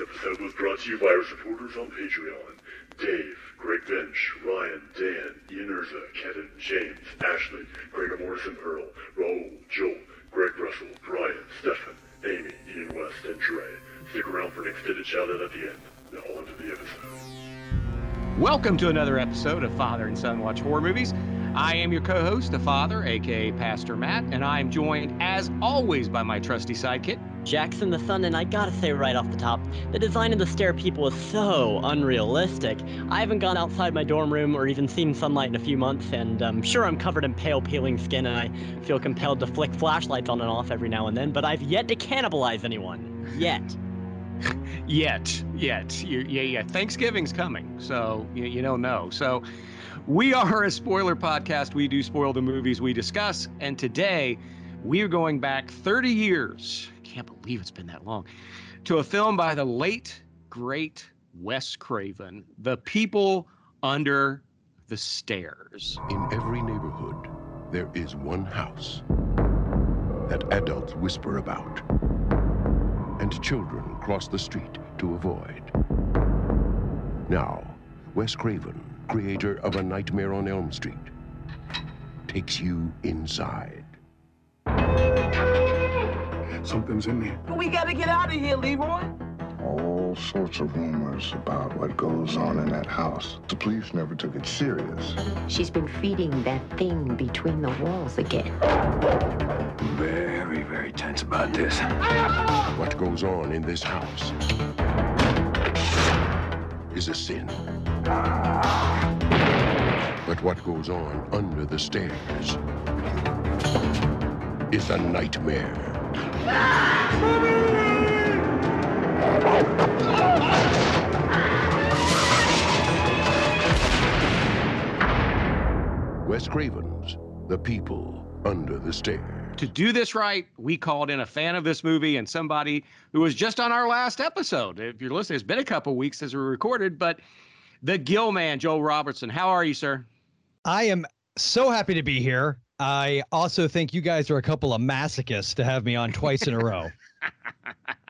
episode was brought to you by our supporters on Patreon. Dave, Greg Bench, Ryan, Dan, Ian Urza, Kevin, James, Ashley, Gregor Morrison Earl, Raul, Joel, Greg Russell, Brian, Stefan, Amy, Ian West, and Dre. Stick around for an extended shout out at the end. Now on to the episode. Welcome to another episode of Father and Son Watch Horror Movies. I am your co host, the Father, aka Pastor Matt, and I am joined, as always, by my trusty sidekick, Jackson the Son, and I gotta say right off the top, the design of the stair people is so unrealistic. I haven't gone outside my dorm room or even seen sunlight in a few months, and I'm sure I'm covered in pale, peeling skin, and I feel compelled to flick flashlights on and off every now and then, but I've yet to cannibalize anyone. Yet. yet, yet. Yeah, yeah. Thanksgiving's coming, so you, you don't know. So, we are a spoiler podcast. We do spoil the movies we discuss, and today we are going back 30 years. Can't believe it's been that long. To a film by the late, great Wes Craven, The People Under the Stairs. In every neighborhood, there is one house that adults whisper about and children cross the street to avoid. Now, Wes Craven, creator of A Nightmare on Elm Street, takes you inside. Something's in there. We gotta get out of here, Leroy. All sorts of rumors about what goes on in that house. The police never took it serious. She's been feeding that thing between the walls again. Very, very tense about this. What goes on in this house is a sin. But what goes on under the stairs is a nightmare. Wes Craven's The People Under the Stairs. To do this right, we called in a fan of this movie and somebody who was just on our last episode. If you're listening, it's been a couple weeks since we recorded, but the Gill Man, Joel Robertson. How are you, sir? I am so happy to be here. I also think you guys are a couple of masochists to have me on twice in a row.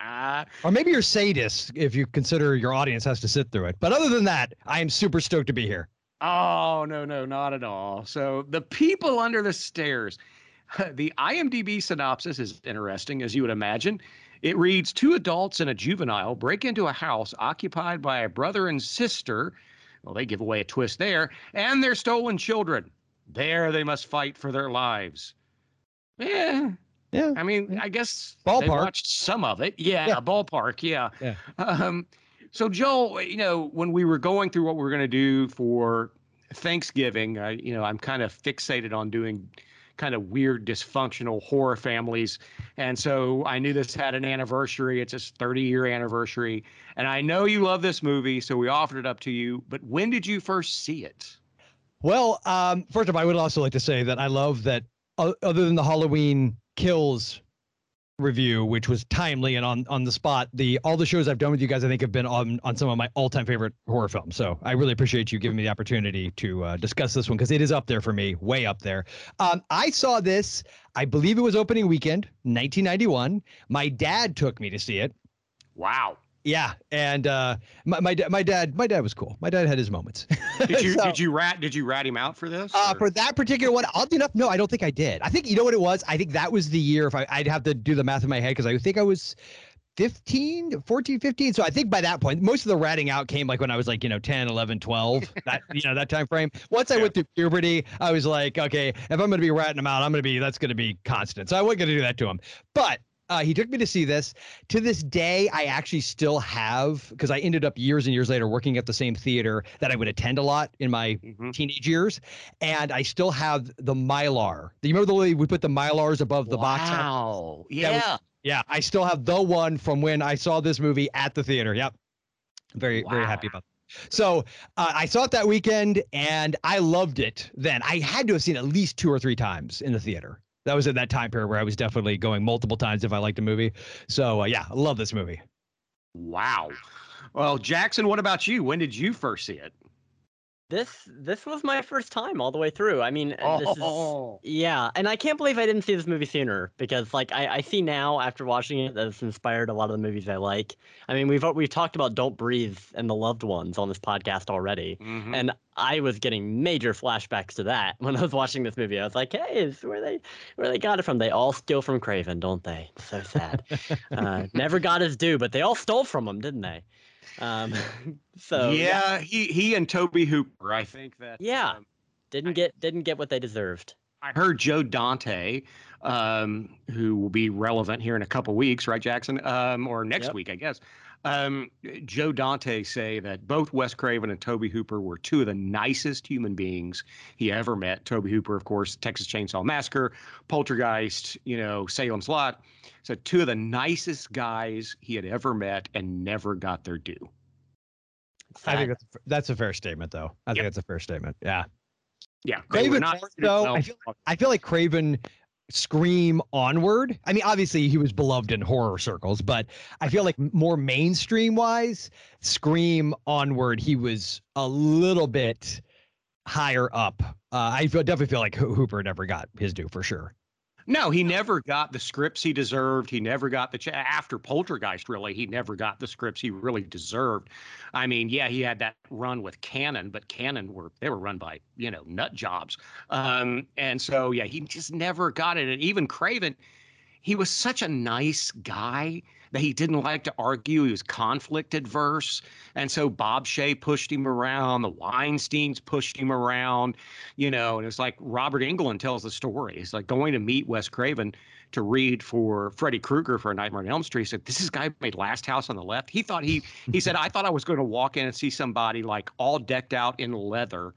or maybe you're sadists if you consider your audience has to sit through it. But other than that, I am super stoked to be here. Oh, no, no, not at all. So, The People Under the Stairs. The IMDb synopsis is interesting, as you would imagine. It reads Two adults and a juvenile break into a house occupied by a brother and sister. Well, they give away a twist there, and their stolen children. There they must fight for their lives. Yeah. Yeah. I mean, I guess Ballpark. they watched some of it. Yeah, Yeah. ballpark. Yeah. Yeah. Um, so Joel, you know, when we were going through what we were going to do for Thanksgiving, I, you know, I'm kind of fixated on doing kind of weird dysfunctional horror families. And so I knew this had an anniversary. It's its 30 year anniversary. And I know you love this movie, so we offered it up to you. But when did you first see it? Well, um, first of all, I would also like to say that I love that o- other than the Halloween Kills review, which was timely and on on the spot, the all the shows I've done with you guys, I think, have been on on some of my all time favorite horror films. So I really appreciate you giving me the opportunity to uh, discuss this one because it is up there for me, way up there. Um, I saw this, I believe it was opening weekend, 1991. My dad took me to see it. Wow. Yeah, and uh, my my, da- my dad my dad was cool. My dad had his moments. Did you So- did you rat did you rat him out for this? uh, for that particular one, oddly enough, no, I don't think I did. I think you know what it was. I think that was the year. If I, I'd have to do the math in my head because I think I was 15, 14, 15. So I think by that point, most of the ratting out came like when I was like, you know, 10, 11, 12, that, you know, that time frame. Once I Yeah. went through puberty, I was like, okay, if I'm going to be ratting them out, I'm going to be, that's going to be constant. So I wasn't going to do that to him. But uh, he took me to see this. To this day, I actually still have, because I ended up years and years later working at the same theater that I would attend a lot in my Mhm. teenage years. And I still have the Mylar. Do you remember the way we put the Mylars above the box? art? Wow. That was- Yeah. Yeah, I still have the one from when I saw this movie at the theater. Yep. Very, very happy about that. So uh, I saw it that weekend and I loved it then. I had to have seen it at least two or three times in the theater. That was in that time period where I was definitely going multiple times if I liked a movie. So uh, yeah, I love this movie. Wow. Well, Jackson, what about you? When did you first see it? This this was my first time all the way through. I mean, uh, this is Oh. yeah, and I can't believe I didn't see this movie sooner because like I, I see now after watching it that it's inspired a lot of the movies I like. I mean, we've we've talked about Don't Breathe and The Loved Ones on this podcast already, Mhm. and I was getting major flashbacks to that when I was watching this movie. I was like, hey, where they where they got it from? They all steal from Craven, don't they? It's so sad. uh, never got his due, but they all stole from him, didn't they? Um, so yeah, he he and Tobe Hooper. I think that. Yeah. um, didn't get didn't get what they deserved. I heard Joe Dante, um, who will be relevant here in a couple weeks, right, Jackson? Um, or next Yep. week, I guess. Um, Joe Dante say that both Wes Craven and Tobe Hooper were two of the nicest human beings he ever met. Tobe Hooper, of course, Texas Chainsaw Massacre, Poltergeist, you know, Salem's Lot. So two of the nicest guys he had ever met and never got their due. I think that's a- that's a fair statement, though. I think that's a fair statement. Yeah. Yeah, Craven not so, I feel I feel like Craven scream onward. I mean, obviously he was beloved in horror circles, but I feel like more mainstream wise, scream onward, he was a little bit higher up. Uh, I definitely feel like Hooper never got his due for sure. No, he never got the scripts he deserved. He never got the ch- after Poltergeist. Really, he never got the scripts he really deserved. I mean, yeah, he had that run with Canon, but Canon were they were run by you know nut jobs, um, and so yeah, he just never got it. And even Craven, he was such a nice guy that he didn't like to argue. He was conflict adverse, and so Bob Shaye pushed him around. The Weinstein's pushed him around you know, and it's like Robert Englund tells the story. It's like going to meet Wes Craven to read for Freddy Krueger for A Nightmare on Elm Street. He said, "This is guy made Last House on the Left." He thought he he said, "I thought I was going to walk in and see somebody like all decked out in leather."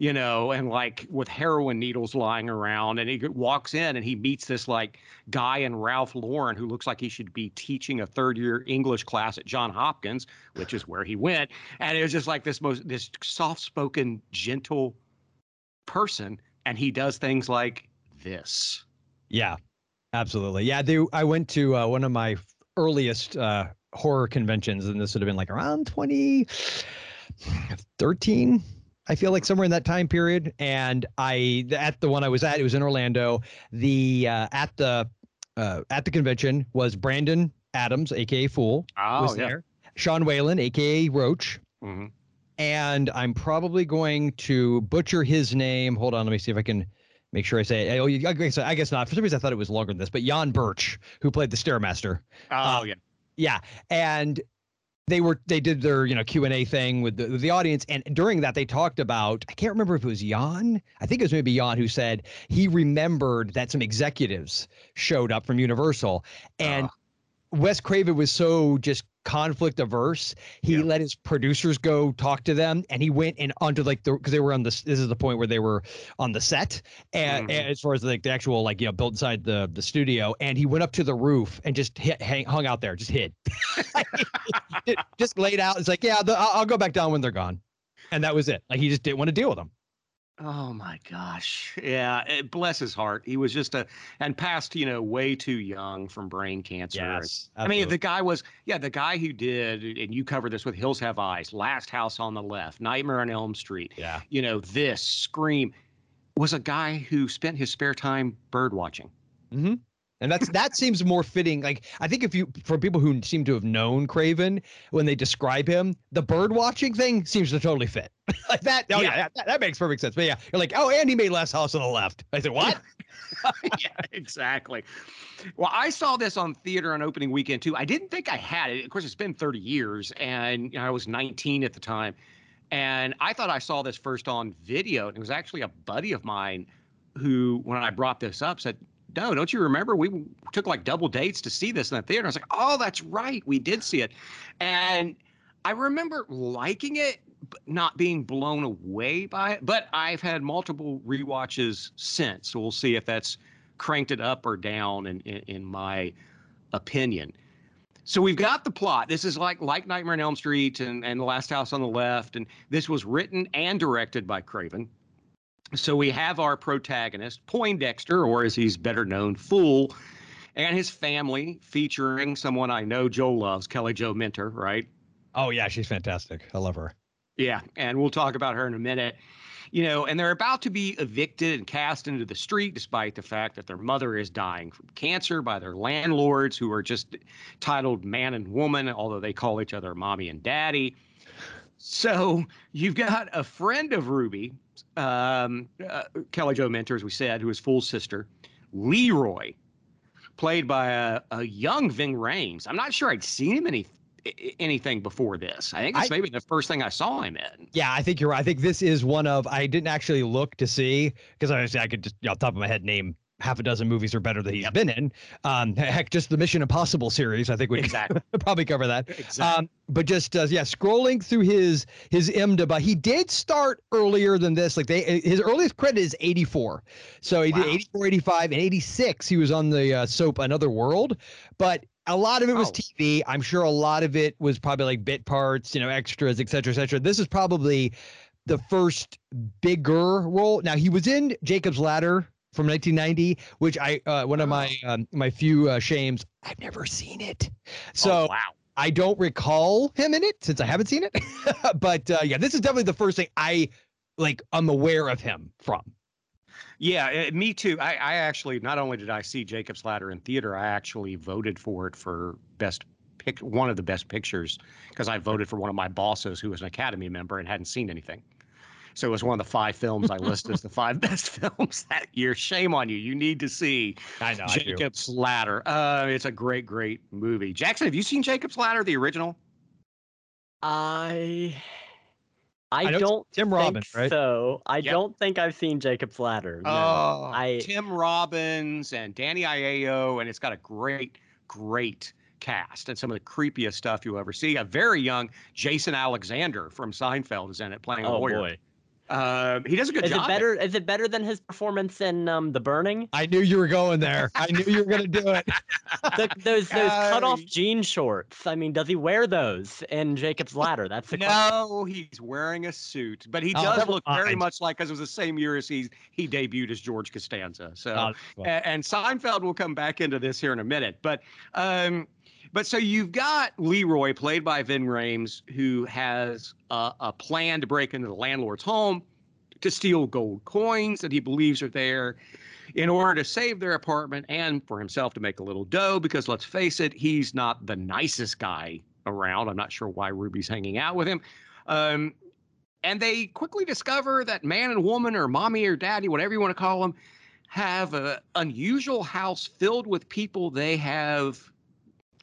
You know, and like with heroin needles lying around, and he walks in and he meets this like guy in Ralph Lauren who looks like he should be teaching a third year English class at John Hopkins, which is where he went. And it was just like this most this soft spoken, gentle person and he does things like this. Yeah, absolutely. Yeah, they, I went to uh, one of my earliest uh, horror conventions, and this would have been like around 2013. I feel like somewhere in that time period. And I, at the one I was at, it was in Orlando. The uh, at the uh, at the convention was Brandon Adams, aka Fool, Oh, was there. Sean Whalen, aka Roach, hmm and I'm probably going to butcher his name. Hold on, let me see if I can make sure I say it. Oh, I guess, I guess not. For some reason, I thought it was longer than this, but Jan Birch, who played the Stairmaster. Oh, Uh, yeah. Yeah, and they were they did their you know Q and A thing with the, with the audience, and during that they talked about I can't remember if it was Jan. I think it was maybe Jan who said he remembered that some executives showed up from Universal, and ah. Wes Craven was so just conflict averse. He Yeah. let his producers go talk to them, and he went and onto like the because they were on this. This is the point where they were on the set, and, Mhm. and as far as like the actual like you know built inside the the studio, and he went up to the roof and just hit, hang, hung out there, just hid, just laid out. It's like yeah, the, I'll, I'll go back down when they're gone, and that was it. Like he just didn't want to deal with them. Oh my gosh. Yeah. It, bless his heart. He was just a and passed, you know, way too young from brain cancer. Yes, I mean, the guy was, yeah, the guy who did, and you covered this with Hills Have Eyes, Last House on the Left, Nightmare on Elm Street, yeah. you know, this, Scream, was a guy who spent his spare time bird watching. Mm-hmm. And that's that seems more fitting. Like I think if you for people who seem to have known Craven when they describe him, the bird watching thing seems to totally fit. like that. Oh yeah, Yeah. that, that makes perfect sense. But yeah, you're like, oh, and he made Last House on the Left. I said, what? yeah, exactly. Well, I saw this on theater on opening weekend too. I didn't think I had it. Of course, it's been 30 years, and you know, I was 19 at the time, and I thought I saw this first on video. And it was actually a buddy of mine who, when I brought this up, said, "No, don't you remember? We took like double dates to see this in the theater." I was like, "Oh, that's right, we did see it," and I remember liking it, but not being blown away by it. But I've had multiple rewatches since, so we'll see if that's cranked it up or down in, in, in my opinion. So we've got the plot. This is like like Nightmare on Elm Street and, and The Last House on the Left. And this was written and directed by Craven. So we have our protagonist, Poindexter, or as he's better known, Fool, and his family, featuring someone I know Joe loves, Kelly Jo Minter, right? Oh yeah, she's fantastic. I love her. Yeah, and we'll talk about her in a minute. You know, and they're about to be evicted and cast into the street despite the fact that their mother is dying from cancer by their landlords who are just titled man and woman, although they call each other mommy and daddy. So you've got a friend of Ruby, um, uh, Kelly Jo Minter, as we said, who is full sister, Leroy, played by a, a young Ving Rhames. I'm not sure I'd seen him any anything before this. I think it's maybe the first thing I saw him in. Yeah, I think you're right. I think this is one of I didn't actually look to see because I I could just you know, off the top of my head name half a dozen movies or better that he's yep. been in. Um, heck, just the Mission Impossible series, I think we exactly. probably cover that. Exactly. Um, but just uh, yeah, scrolling through his his IMDb, he did start earlier than this. Like they, his earliest credit is 84. So he wow. did 84, 85, and 86. He was on the uh, soap Another World, but a lot of it was oh. TV. I'm sure a lot of it was probably like bit parts, you know, extras, et cetera, et cetera. This is probably the first bigger role. Now he was in Jacob's Ladder from 1990, which I uh, one of my um, my few uh, shames. I've never seen it, so oh, wow. I don't recall him in it since I haven't seen it. but uh, yeah, this is definitely the first thing I like. I'm aware of him from. Yeah, eh, me too. I, I actually not only did I see Jacob's Ladder in theater, I actually voted for it for best pick one of the best pictures because I voted for one of my bosses who was an Academy member and hadn't seen anything. So it was one of the five films I listed as the five best films that year. Shame on you. You need to see I know, Jacob's I Ladder. Uh, it's a great, great movie. Jackson, have you seen Jacob's Ladder, the original? I I, I don't Tim Robbins, right? So I yep. don't think I've seen Jacob's Ladder. No. Oh, I, Tim Robbins and Danny Aiello, and it's got a great, great cast and some of the creepiest stuff you ever see. A very young Jason Alexander from Seinfeld is in it playing a oh, lawyer. Boy. Uh, he does a good is job. It better? Is it better than his performance in um, The Burning? I knew you were going there. I knew you were going to do it. the, those those uh, cut off jean shorts. I mean, does he wear those in Jacob's Ladder? That's the no. Question. He's wearing a suit, but he oh, does look mind. very much like because it was the same year as he he debuted as George Costanza. So, oh, and, and Seinfeld will come back into this here in a minute, but. um but so you've got Leroy, played by Ving Rhames, who has a, a plan to break into the landlord's home to steal gold coins that he believes are there in order to save their apartment and for himself to make a little dough. Because let's face it, he's not the nicest guy around. I'm not sure why Ruby's hanging out with him. Um, and they quickly discover that man and woman, or mommy or daddy, whatever you want to call them, have an unusual house filled with people they have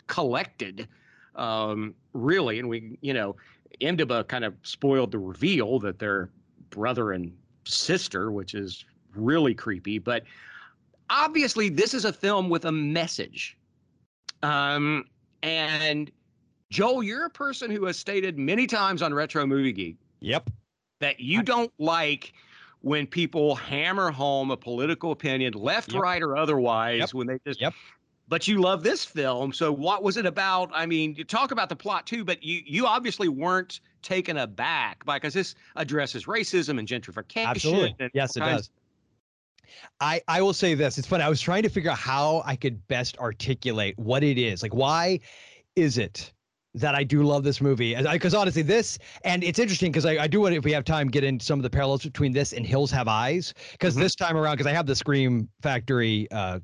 collected, um, really. And we, you know, IMDb kind of spoiled the reveal that they're brother and sister, which is really creepy. But obviously, this is a film with a message. Um, and Joel, you're a person who has stated many times on Retro Movie Geek. Yep. That you don't like when people hammer home a political opinion, left, yep. right, or otherwise, yep. when they just yep but you love this film. So what was it about? I mean, you talk about the plot too, but you you obviously weren't taken aback by because this addresses racism and gentrification. Absolutely. And yes, it does. I, I will say this. It's funny. I was trying to figure out how I could best articulate what it is. Like, why is it that I do love this movie? Because honestly, this, and it's interesting because I, I do want to, if we have time, get into some of the parallels between this and Hills Have Eyes. Because mm-hmm. this time around, because I have the Scream Factory uh,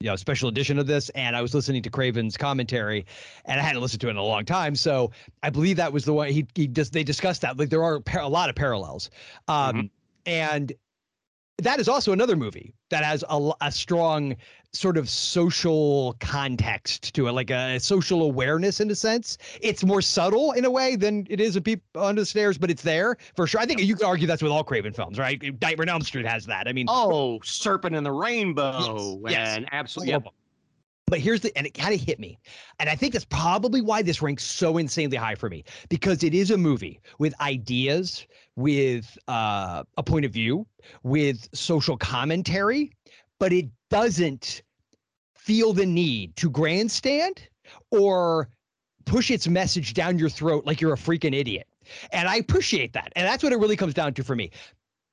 you know special edition of this and i was listening to craven's commentary and i hadn't listened to it in a long time so i believe that was the one he, he just they discussed that like there are par- a lot of parallels um mm-hmm. and that is also another movie that has a, a strong sort of social context to it, like a social awareness in a sense. It's more subtle in a way than it is a peep under the stairs, but it's there for sure. I think you could argue that's with all Craven films, right? Nightmare on Elm Street has that. I mean, oh, Serpent and the Rainbow, yes, yes. and absolutely. Yep. But here's the, and it kind of hit me. And I think that's probably why this ranks so insanely high for me because it is a movie with ideas, with uh, a point of view, with social commentary, but it doesn't feel the need to grandstand or push its message down your throat like you're a freaking idiot. And I appreciate that. And that's what it really comes down to for me.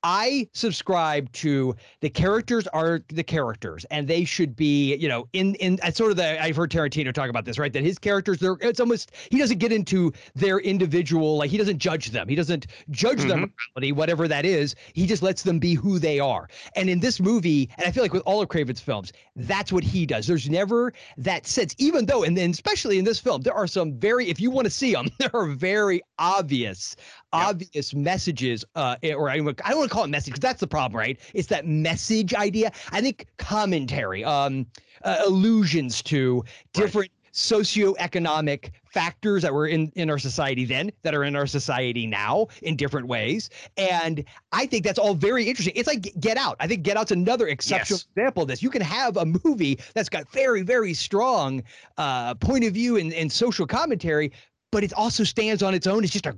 I subscribe to the characters are the characters, and they should be, you know, in in I sort of the I've heard Tarantino talk about this, right? That his characters, they're it's almost he doesn't get into their individual, like he doesn't judge them, he doesn't judge mm-hmm. their morality, whatever that is. He just lets them be who they are. And in this movie, and I feel like with all of Craven's films, that's what he does. There's never that sense, even though, and then especially in this film, there are some very, if you want to see them, there are very obvious. Obvious messages, uh, or I, I don't want to call it message because that's the problem, right? It's that message idea. I think commentary, um, uh, allusions to different. Right socioeconomic factors that were in in our society then that are in our society now in different ways and i think that's all very interesting it's like get out i think get out's another exceptional yes. example of this you can have a movie that's got very very strong uh, point of view and, and social commentary but it also stands on its own it's just a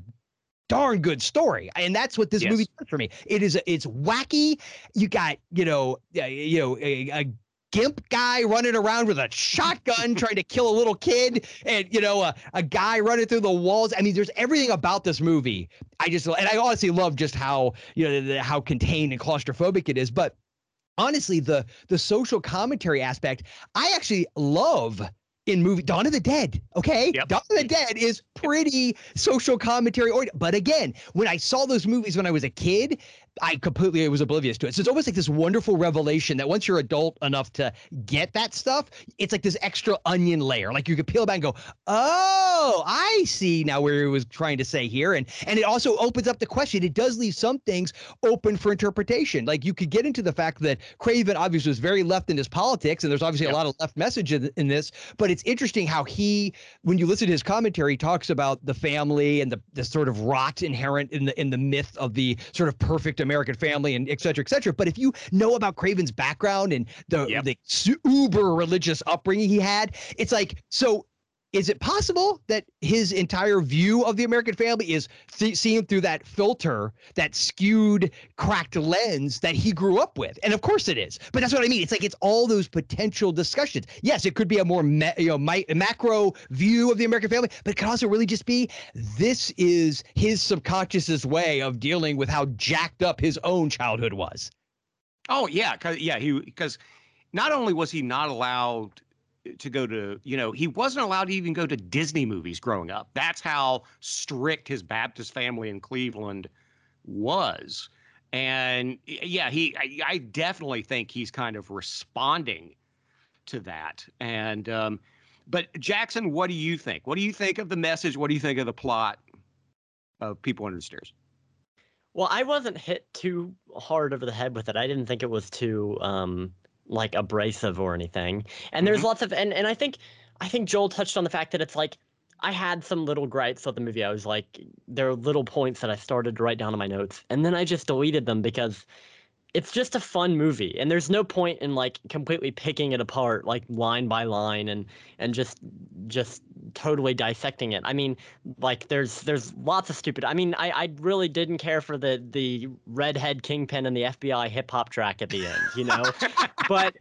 darn good story and that's what this yes. movie does for me. It is it's wacky. You got you know uh, you know a, a gimp guy running around with a shotgun trying to kill a little kid and you know a, a guy running through the walls. I mean there's everything about this movie. I just and i honestly love just how you know the, how contained and claustrophobic it is but honestly the the social commentary aspect i actually love in movie Dawn of the Dead. Okay, yep. Dawn of the Dead is pretty social commentary. But again, when I saw those movies when I was a kid, I completely was oblivious to it. So it's almost like this wonderful revelation that once you're adult enough to get that stuff, it's like this extra onion layer. Like you could peel back and go, "Oh, I see now where he was trying to say here." And and it also opens up the question. It does leave some things open for interpretation. Like you could get into the fact that Craven obviously was very left in his politics, and there's obviously yep. a lot of left message in, in this. But it's interesting how he, when you listen to his commentary, talks about the family and the the sort of rot inherent in the in the myth of the sort of perfect American family and et cetera, et cetera. But if you know about Craven's background and the, yep. the uber religious upbringing he had, it's like, so is it possible that his entire view of the American family is th- seen through that filter, that skewed, cracked lens that he grew up with? And of course it is. But that's what I mean. It's like it's all those potential discussions. Yes, it could be a more ma- you know macro view of the American family, but it could also really just be this is his subconscious's way of dealing with how jacked up his own childhood was. Oh yeah, yeah, he because not only was he not allowed to go to, you know, he wasn't allowed to even go to Disney movies growing up. That's how strict his Baptist family in Cleveland was. And yeah, he I, I definitely think he's kind of responding to that. And um but Jackson, what do you think? What do you think of the message? What do you think of the plot of People Under the Stairs? Well, I wasn't hit too hard over the head with it. I didn't think it was too um like abrasive or anything. And there's mm-hmm. lots of and and I think I think Joel touched on the fact that it's like I had some little gripes with the movie. I was like, there are little points that I started to write down in my notes, and then I just deleted them because it's just a fun movie and there's no point in like completely picking it apart like line by line and and just just totally dissecting it. I mean like there's there's lots of stupid i mean i i really didn't care for the the redhead kingpin and the fbi hip-hop track at the end you know? But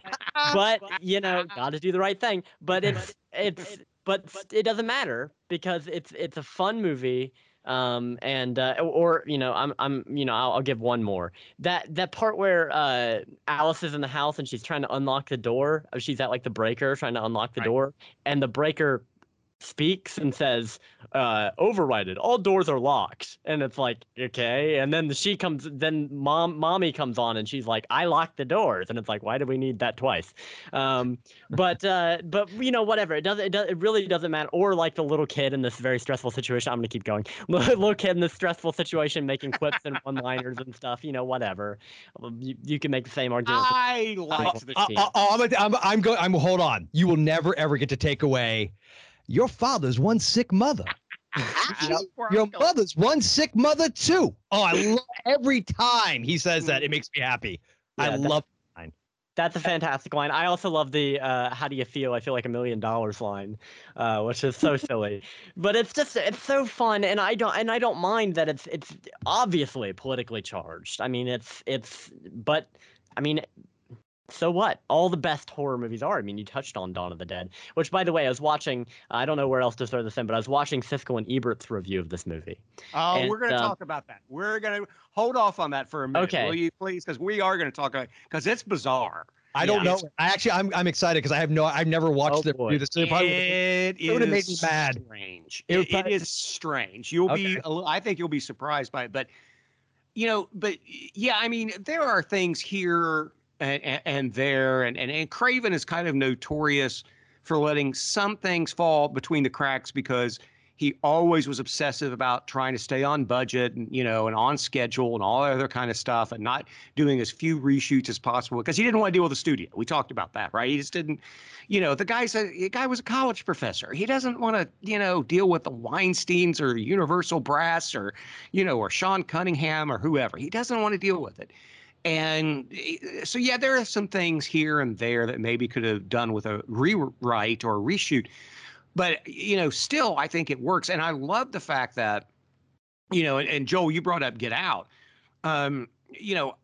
but you know gotta do the right thing. But it's it's but it doesn't matter because it's it's a fun movie um, and uh, or you know I'm I'm you know I'll, I'll, give one more that that part where uh, Alice is in the house and she's trying to unlock the door she's at like the breaker trying to unlock the right. door and the breaker speaks and says, uh, override it. All doors are locked. And it's like, okay. And then she comes, then mom, mommy comes on and she's like, I locked the doors. And it's like, why do we need that twice? Um, but, uh, but you know, whatever. It doesn't, it, does, it really doesn't matter. Or like the little kid in this very stressful situation. I'm going to keep going. little kid in this stressful situation making quips and one liners and stuff, you know, whatever. Um, you, you can make the same argument. I like the uh, uh, uh, I'm, I'm, I'm going, I'm, hold on. You will never, ever get to take away your father's one sick mother. your mother's one sick mother too. Oh, I love every time he says that. It makes me happy. Yeah, I love line. That's a fantastic line. I also love the uh, "How do you feel?" I feel like a million dollars line, uh, which is so silly, but it's just it's so fun, and I don't and I don't mind that it's it's obviously politically charged. I mean, it's it's but I mean so what? All the best horror movies are. I mean, you touched on Dawn of the Dead, which, by the way, I was watching. I don't know where else to throw this in, but I was watching Siskel and Ebert's review of this movie. Oh, And, we're going to um, talk about that. We're going to hold off on that for a minute, Okay. will you please? Because we are going to talk about because it's bizarre. I don't Yeah. know. I actually, I'm I'm excited because I have no, I've never watched Oh, the boy. review. This it probably would've- It would've made me mad. Strange. It It, probably- is strange. You'll be. Okay. a little- I think you'll be surprised by it, but you know, but yeah, I mean, there are things here and, and, there, and, and and Craven is kind of notorious for letting some things fall between the cracks because he always was obsessive about trying to stay on budget and you know and on schedule and all that other kind of stuff and not doing as few reshoots as possible because he didn't want to deal with the studio. We talked about that, right? He just didn't, you know, the guy's a the guy was a college professor. He doesn't want to, you know, deal with the Weinsteins or Universal Brass or, you know, or Sean Cunningham or whoever. He doesn't want to deal with it. And eh, so, yeah, there are some things here and there that maybe could have done with a rewrite or a reshoot. But, you know, still, I think it works. And I love the fact that, you know, and, and Joel, you brought up Get Out. Um, you know,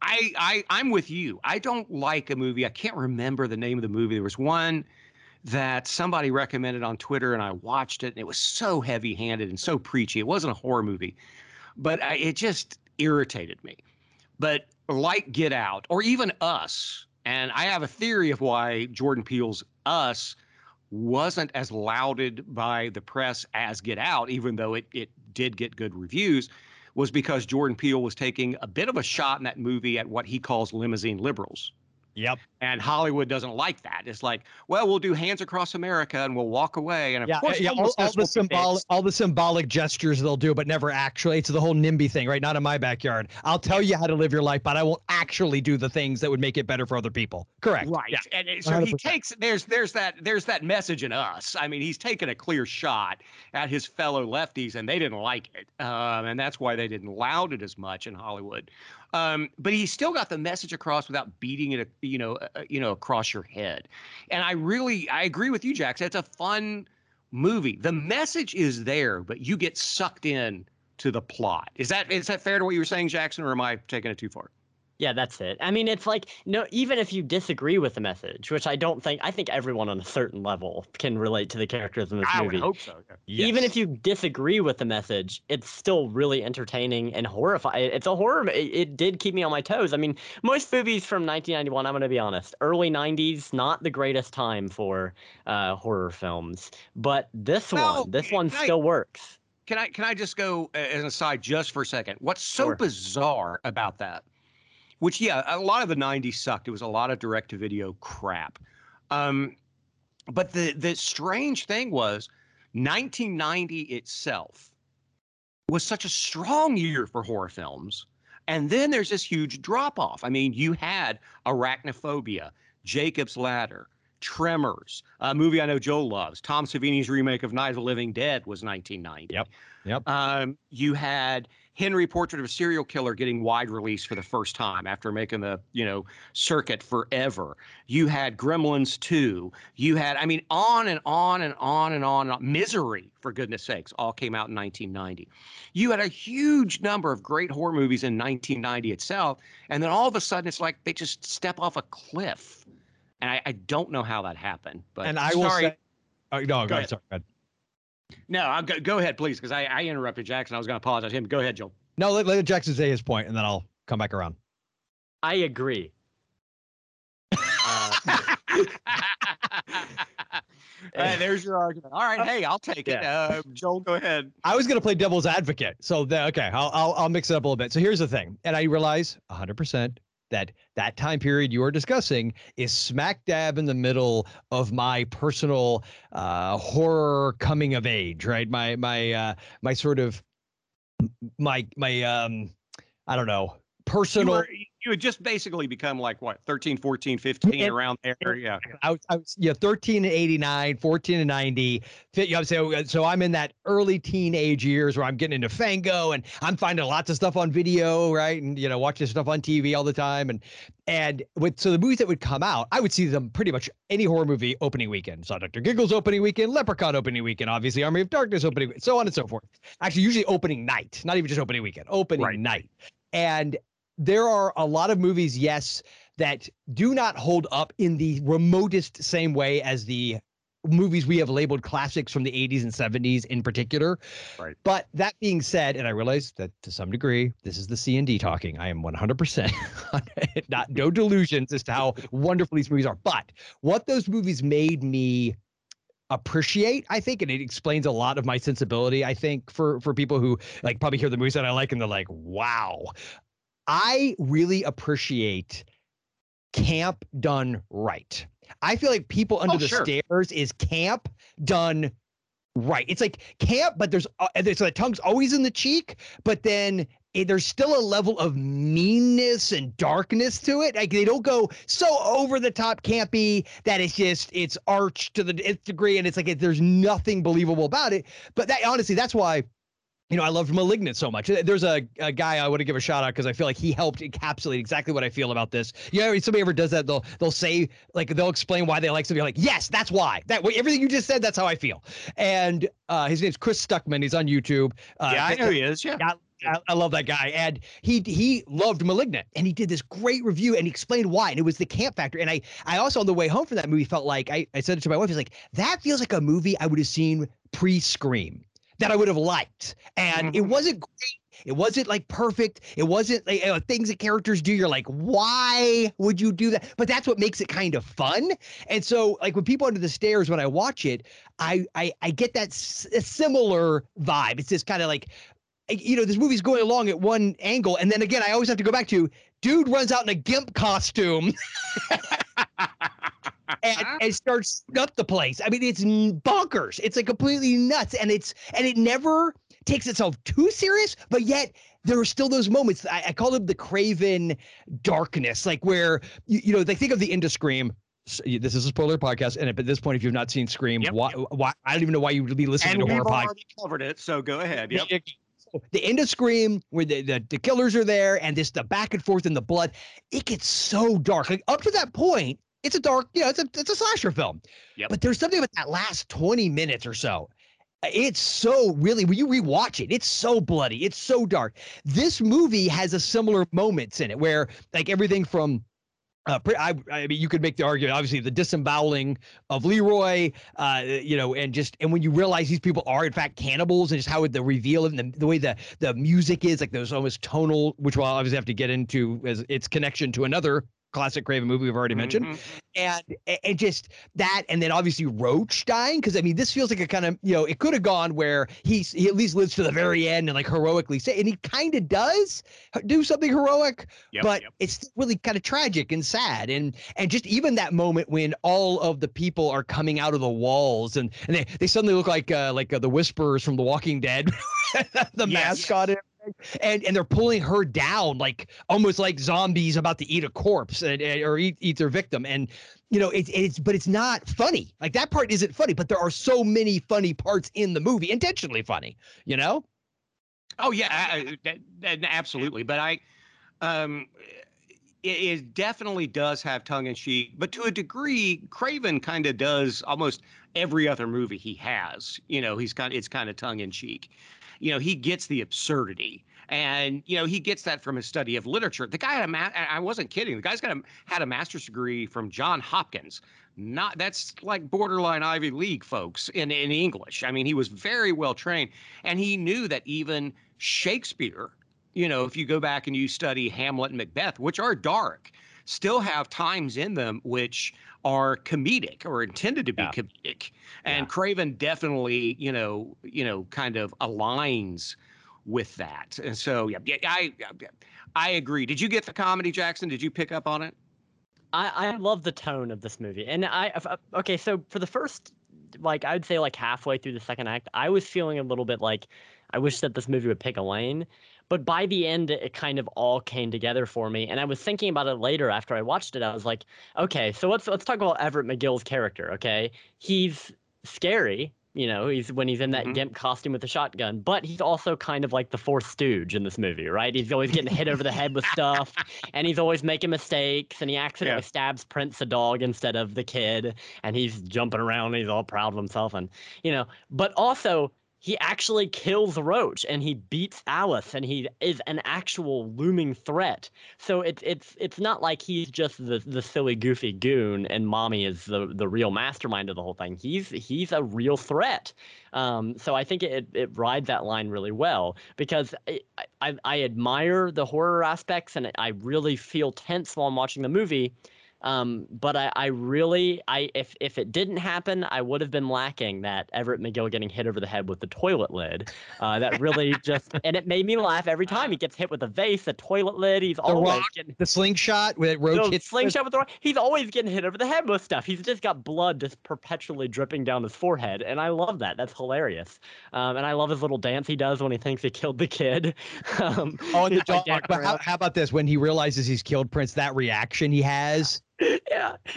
I, I, I'm with you. I don't like a movie. I can't remember the name of the movie. There was one that somebody recommended on Twitter, and I watched it, and it was so heavy-handed and so preachy. It wasn't a horror movie, but I, it just irritated me. But like Get Out or even Us, and I have a theory of why Jordan Peele's Us wasn't as lauded by the press as Get Out, even though it it did get good reviews, was because Jordan Peele was taking a bit of a shot in that movie at what he calls limousine liberals. Yep. And Hollywood doesn't like that. It's like, well, we'll do Hands Across America and we'll walk away. And of Yeah, course, yeah. All, all the symbolic, all the symbolic gestures they'll do, but never actually. It's the whole NIMBY thing, right? Not in my backyard. I'll tell you how to live your life, but I won't actually do the things that would make it better for other people. Correct. Right. Yeah. And so he 100%. takes there's there's that there's that message in us. I mean, he's taken a clear shot at his fellow lefties and they didn't like it. Um, and that's why they didn't laud it as much in Hollywood. Um, but he still got the message across without beating it, you know, uh, you know, across your head. And I really I agree with you, Jackson. It's a fun movie. The message is there, but you get sucked in to the plot. Is that is that fair to what you were saying, Jackson, or am I taking it too far? Yeah, that's it. I mean, it's like no, even if you disagree with the message, which I don't think, I think everyone on a certain level can relate to the characters in this I movie. would hope so. yeah. Even if you disagree with the message, it's still really entertaining and horrifying. It's a horror. It, it did keep me on my toes. I mean, most movies from 1991, I'm going to be honest, early 90s, not the greatest time for uh, horror films. But this No, one, this one I- still works. Can I can I just go as an aside just for a second? What's so Sure. bizarre about that? Which yeah, a lot of the '90s sucked. It was a lot of direct-to-video crap. Um, but the the strange thing was, 1990 itself was such a strong year for horror films, and then there's this huge drop off. I mean, you had Arachnophobia, Jacob's Ladder. Tremors, a movie I know Joe loves. Tom Savini's remake of Night of the Living Dead was 1990. Yep, yep. Um, you had Henry Portrait of a Serial Killer getting wide release for the first time after making the you know circuit forever. You had Gremlins 2. You had, I mean, on and on and on and on. And on. Misery, for goodness sakes, all came out in 1990. You had a huge number of great horror movies in 1990 itself, and then all of a sudden it's like they just step off a cliff. And I, I don't know how that happened. But and I will sorry. say, oh, no, go, Go ahead. Sorry. No, I'll go, go ahead, please, because I, I interrupted Jackson. I was going to apologize to him. Go ahead, Joel. No, let, let Jackson say his point, and then I'll come back around. I agree. Uh, Uh, there's your argument. All right, hey, I'll take it. Uh, Joel, go ahead. I was going to play devil's advocate. So, the, okay, I'll, I'll, I'll mix it up a little bit. So, here's the thing. And I realize 100% that that time period you are discussing is smack dab in the middle of my personal uh, horror coming of age, right? My, my, uh, my sort of, my, my, um, I don't know, You, personal. You had just basically become like what, 13, 14, 15, Yeah. around there. Yeah. I was, I was, yeah, 13 to 89, 14 to 90. Fit, you know, so, uh, so I'm in that early teenage years where I'm getting into Fango and I'm finding lots of stuff on video, right? And, you know, watching stuff on TV all the time. And, and with, so the movies that would come out, I would see them pretty much any horror movie opening weekend. Saw Dr. Giggles opening weekend, Leprechaun opening weekend, obviously Army of Darkness opening, so on and so forth. Actually, usually opening night, not even just opening weekend, opening Right. night. And there are a lot of movies, yes, that do not hold up in the remotest same way as the movies we have labeled classics from the 80s and 70s in particular. Right. But that being said, and I realize that to some degree this is the C and D talking. I am 100% not no delusions as to how wonderful these movies are. But what those movies made me appreciate i think and it explains a lot of my sensibility i think for for people who like probably hear the movies that i like and they're like wow i really appreciate camp done right i feel like people under Oh, the sure. stairs is camp done right it's like camp but there's uh, there's the tongue's always in the cheek but then it, there's still a level of meanness and darkness to it. Like they don't go so over the top campy that it's just it's arched to the nth degree, and it's like it, there's nothing believable about it. But that honestly, that's why. You know, I loved *Malignant* so much. There's a, a guy I want to give a shout out because I feel like he helped encapsulate exactly what I feel about this. You know, if somebody ever does that, they'll they'll say like they'll explain why they like something. Like, yes, that's why. That everything you just said, that's how I feel. And uh, his name's Chris Stuckman. He's on YouTube. Uh, yeah, I know he is. Yeah. I, I, I love that guy, and he he loved *Malignant*, and he did this great review, and he explained why, and it was the camp factor. And I I also on the way home from that movie felt like I I said it to my wife, He's like, that feels like a movie I would have seen pre Scream that I would have liked, and it wasn't great. It wasn't like perfect. It wasn't like uh, things that characters do. You're like, why would you do that? But that's what makes it kind of fun. And so, like when people under the stairs, when I watch it, I I, I get that s- a similar vibe. It's this kind of like you know, this movie's going along at one angle, and then again, I always have to go back to dude runs out in a gimp costume and, and starts up the place. I mean, it's bonkers. It's like completely nuts, and it's and it never takes itself too serious, but yet there are still those moments. I, I call them the Craven darkness, like where you, you know they think of the end of Scream. S- This is a spoiler podcast, and at this point, if you've not seen Scream, Yep, why, why I don't even know why you would be listening And to we've horror already covered it, so go ahead. Yep. So The end of Scream, where the, the, the killers are there, and this the back and forth in the blood, it gets so dark. Like up to that point, it's a dark, you know, it's a it's a slasher film. Yep. But there's something about that last 20 minutes or so. It's so really when you rewatch it, it's so bloody, it's so dark. This movie has a similar moments in it where like everything from uh, I, I mean, you could make the argument, obviously, the disemboweling of Leroy, uh, you know, and just and when you realize these people are in fact cannibals, and just how the reveal and the, the way the the music is, like there's almost tonal, which we'll obviously have to get into as its connection to another classic Craven movie we've already mentioned, Mhm. and and just that, and then obviously Roach dying, because I mean, this feels like a kind of you know, it could have gone where he's he at least lives to the very end and like heroically say, and he kind of does do something heroic, Yep, but yep. it's really kind of tragic and sad and and just even that moment when all of the people are coming out of the walls and, and they, they suddenly look like uh, like uh, the whisperers from the walking dead the Yes. mascot and, and they're pulling her down like almost like zombies about to eat a corpse and, and- or eat, eat their victim and you know it's it's but it's not funny like that part isn't funny but there are so many funny parts in the movie intentionally funny you know Oh yeah, I- that, that, absolutely. But I, um, it, it definitely does have tongue in cheek, but to a degree, Craven kind of does almost every other movie he has. You know, he's kind, it's kind of tongue in cheek. You know, he gets the absurdity. And you know he gets that from his study of literature. The guy had a ma- I wasn't kidding. The guy's got a, had a master's degree from John Hopkins. Not that's like borderline Ivy League folks in in English. I mean, he was very well trained, and he knew that even Shakespeare, you know, if you go back and you study Hamlet and Macbeth, which are dark, still have times in them which are comedic or intended to be Yeah. comedic. And Yeah. Craven definitely, you know, you know, kind of aligns with that. And so, yeah, yeah, I, I agree. Did you get the comedy, Jackson? Did you pick up on it? I, I love the tone of this movie. And I, uh, okay, so for the first, like, I'd say like halfway through the second act, I was feeling a little bit like I wish that this movie would pick a lane. But by the end, it kind of all came together for me. And I was thinking about it later after I watched it. I was like, okay, so let's let's talk about Everett McGill's character. Okay, he's scary. You know, he's when he's in that Mhm. gimp costume with the shotgun, but he's also kind of like the fourth stooge in this movie, right? He's always getting hit over the head with stuff, and he's always making mistakes, and he accidentally Yeah. stabs Prince the dog instead of the kid, and he's jumping around, and he's all proud of himself, and you know, but also he actually kills Roach and he beats Alice and he is an actual looming threat. So it's it's it's not like he's just the, the silly goofy goon and mommy is the the real mastermind of the whole thing. He's he's a real threat. Um, so I think it, it rides that line really well because I, I, I admire the horror aspects and I really feel tense while I'm watching the movie um, but I, I really, I if if it didn't happen, I would have been lacking that Everett McGill getting hit over the head with the toilet lid. Uh, that really just, and it made me laugh every time he gets hit with a vase, a toilet lid. He's The always rock, getting. the slingshot with roach the slingshot with the rock. He's always getting hit over the head with stuff. He's just got blood just perpetually dripping down his forehead, and I love that. That's hilarious. Um, and I love his little dance he does when he thinks he killed the kid. um, Oh, and the like, dog. But how, how about this? When he realizes he's killed Prince, that reaction he has, yeah, he's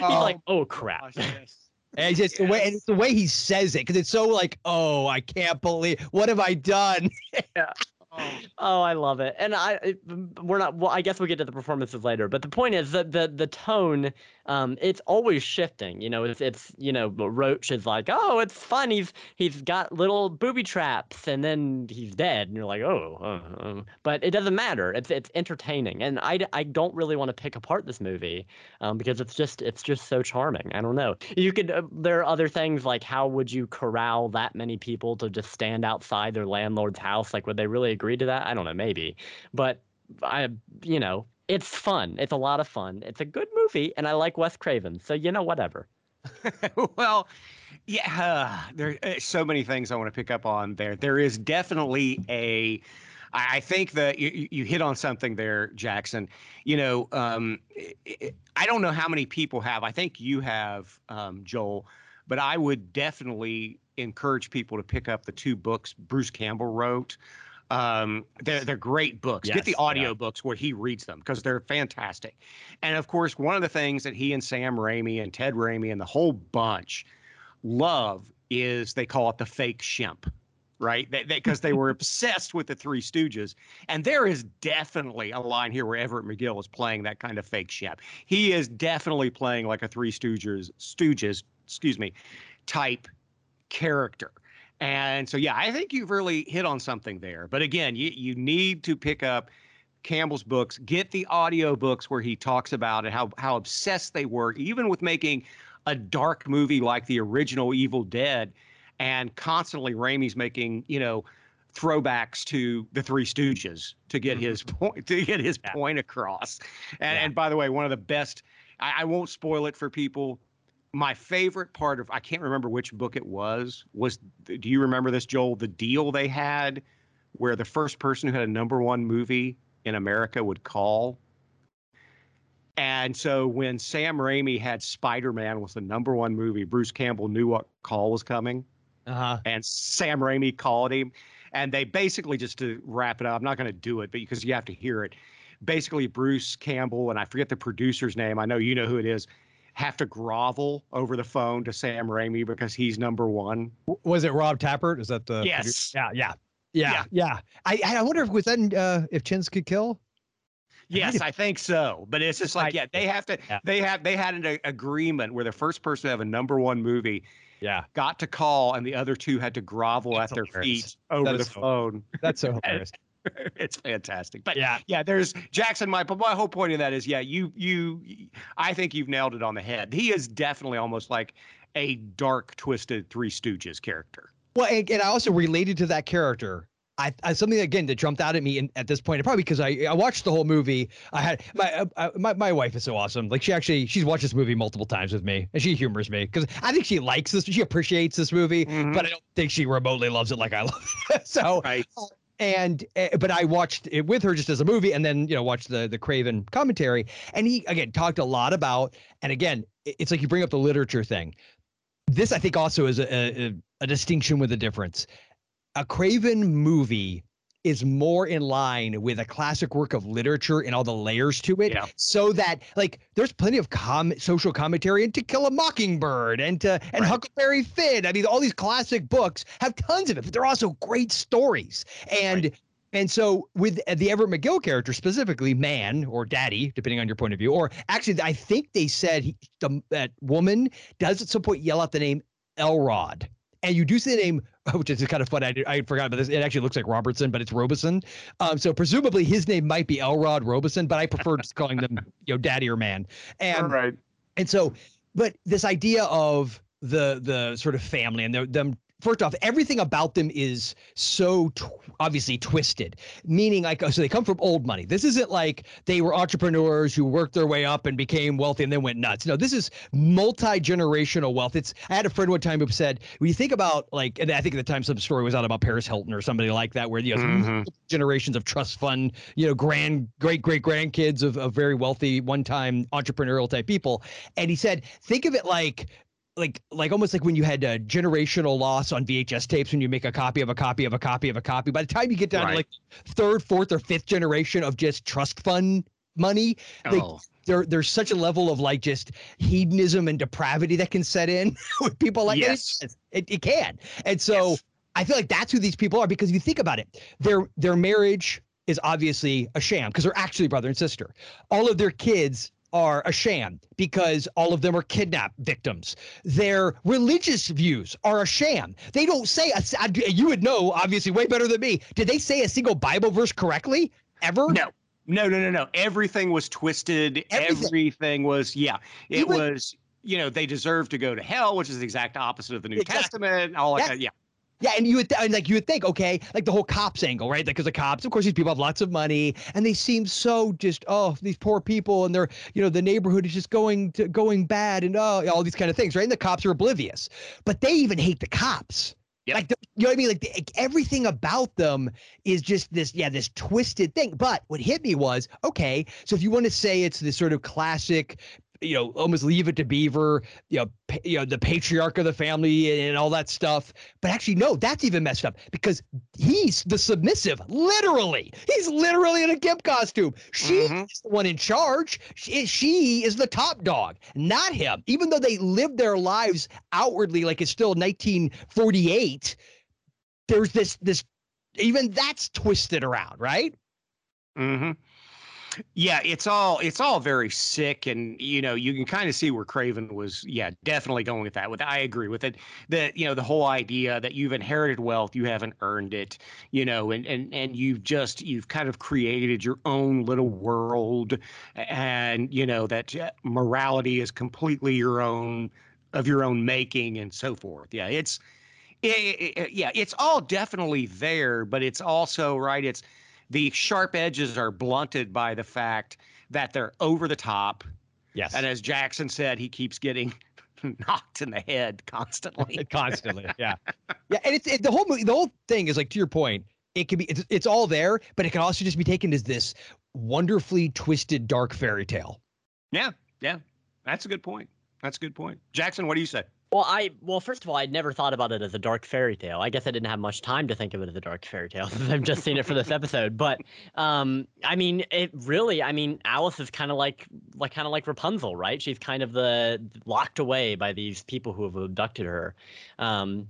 Oh, like, oh crap. Oh, and it's just the way, and it's the way he says it, because it's so like, oh, I can't believe, what have I done? yeah. Oh. oh, I love it. And I we're not well, I guess we'll get to the performances later, but the point is that the the tone um it's always shifting. You know, it's it's you know, Roach is like, "Oh, it's fun. He's he's got little booby traps and then he's dead." And you're like, "Oh." Uh, uh. But it doesn't matter. It's it's entertaining. And I, I don't really want to pick apart this movie um because it's just it's just so charming. I don't know. You could uh, there are other things like how would you corral that many people to just stand outside their landlord's house? Like would they really agree to that? I don't know, maybe. But I you know, it's fun. It's a lot of fun. It's a good movie and I like Wes Craven. So you know whatever. well, yeah, uh, there are so many things I want to pick up on there. There is definitely a. I think that you, you- hit on something there, Jackson. You know, um, i- i- I don't know how many people have. I think you have, um, Joel, but I would definitely encourage people to pick up the two books Bruce Campbell wrote. Um, they're they're great books. Get the they audio books where he reads them because they're fantastic. And of course, one of the things that he and Sam Raimi and Ted Raimi and the whole bunch love is they call it the fake Shemp, right? Because they, 'cause they were obsessed with the Three Stooges. And there is definitely a line here where Everett McGill is playing that kind of fake Shemp. He is definitely playing like a Three Stooges, Stooges, excuse me, type character. And so, yeah, I think you've really hit on something there. But again, you, you need to pick up Campbell's books, get the audio books where he talks about it, how how obsessed they were, even with making a dark movie like the original Evil Dead, and constantly Raimi's making, you know, throwbacks to the Three Stooges to get mm-hmm. his point to get his Yeah. point across. And Yeah. and by the way, one of the best I, I won't spoil it for people. My favorite part of I can't remember which book it was, was do you remember this, Joel? The deal they had where the first person who had a number one movie in America would call. And so when Sam Raimi had Spider Man was the number one movie, Bruce Campbell knew what call was coming, Uh-huh. and Sam Raimi called him. And they basically, just to wrap it up, I'm not going to do it, but because you have to hear it. Basically, Bruce Campbell and I forget the producer's name. I know you know who it is. Have to grovel over the phone to Sam Raimi because he's number one. Was it Rob Tapert? Is that the Yes. Yeah, yeah. Yeah, Yeah. yeah. I I wonder if was that uh, if chins could kill. Yes, I think so. But it's just like, yeah, they have to. Yeah. They have. They had an a- agreement where the first person to have a number one movie Yeah, got to call, and the other two had to grovel That's at their hilarious. feet over the so- phone. that's so hilarious. it's fantastic. But yeah, yeah, there's Jackson. My but my whole point of that is, yeah, you you, I think you've nailed it on the head. He is definitely almost like a dark, twisted Three Stooges character. Well, and, and I also related to that character. I, I something again that jumped out at me in, at this point, point, probably because I, I watched the whole movie. I had my, uh, uh, my my wife is so awesome. Like she actually she's watched this movie multiple times with me, and she humors me because I think she likes this. She appreciates this movie, Mhm. but I don't think she remotely loves it like I love it. so Right. And uh, but I watched it with her just as a movie, and then you know watched the the Craven commentary, and he again talked a lot about, and again it's like you bring up the literature thing. This I think also is a, a, a distinction with a difference. A Craven movie is more in line with a classic work of literature and all the layers to it Yeah. so that like there's plenty of com- social commentary in to kill a mockingbird and to and Right. huckleberry finn i mean all these classic books have tons of it but they're also great stories and and so with the everett mcgill character specifically man or daddy depending on your point of view or actually i think they said he, the, that woman does at some point yell out the name elrod and you do see the name, which is kind of fun. I, I forgot about this. It actually looks like Robertson, but it's Robeson. Um, so presumably his name might be Elrod Robeson, but I prefer just calling them, you know, Daddy or Man. And right. and so, but this idea of the the sort of family and the, them first off, everything about them is so tw- obviously twisted. Meaning, like, so they come from old money. This isn't like they were entrepreneurs who worked their way up and became wealthy and then went nuts. No, this is multi generational wealth. It's. I had a friend one time who said, when you think about like, and I think at the time some story was out about Paris Hilton or somebody like that, where you know Mhm. generations of trust fund, you know, grand great great grandkids of, of very wealthy one time entrepreneurial type people, and he said, think of it like like like almost like when you had a generational loss on VHS tapes when you make a copy of a copy of a copy of a copy. By the time you get down Right. to like third, fourth, or fifth generation of just trust fund money, like, Oh. there there's such a level of like just hedonism and depravity that can set in with people like Yes. this. It, it can. And so Yes. I feel like that's who these people are because if you think about it, their their marriage is obviously a sham because they're actually brother and sister. All of their kids are a sham because all of them are kidnap victims. Their religious views are a sham. They don't say a, you would know obviously way better than me. Did they say a single Bible verse correctly ever? No. No, no, no, no. Everything was twisted. Everything. Everything, was, yeah. It Even- was, you know, they deserve to go to hell, which is the exact opposite of the New Exactly. Testament. All that. Yeah. Yeah, and you would th- and like you would think, okay, like the whole cops angle, right? Because the cops, of course, these people have lots of money, and they seem so just oh, these poor people, and they're you know the neighborhood is just going to going bad, and oh, all these kind of things, right? And the cops are oblivious, but they even hate the cops. Yep. Like the, you know what I mean? Like, the, like everything about them is just this, yeah, this twisted thing. But what hit me was okay. So if you want to say it's this sort of classic, you know, almost leave it to Beaver, you know, pa- you know, the patriarch of the family and all that stuff. But actually, no, that's even messed up because he's the submissive. Literally, he's literally in a gimp costume. She's Mhm. the one in charge. She, she is the top dog, not him. Even though they live their lives outwardly like it's still 1948, there's this this even that's twisted around, right? hmm Yeah, it's all it's all very sick, and you know you can kind of see where Craven was. Yeah, definitely going with that. With I agree with it. That you know the whole idea that you've inherited wealth, you haven't earned it. You know, and and and you've just you've kind of created your own little world, and you know that uh, morality is completely your own of your own making, and so forth. Yeah, it's. i i i- yeah, it's all definitely there, but it's also right. It's the sharp edges are blunted by the fact that they're over the top. Yes. And as Jackson said, he keeps getting knocked in the head constantly. constantly. Yeah, yeah, and it's it, the whole movie. The whole thing is like to your point. It can be. It's, it's all there, but it can also just be taken as this wonderfully twisted dark fairy tale. yeah, yeah. That's a good point. That's a good point. Jackson, what do you say? Well, I well, first of all, I'd never thought about it as a dark fairy tale. I guess I didn't have much time to think of it as a dark fairy tale I've just seen it for this episode. But um, I mean, it really. I mean, Alice is kind of like like kind of like Rapunzel, right? She's kind of the locked away by these people who have abducted her. Um,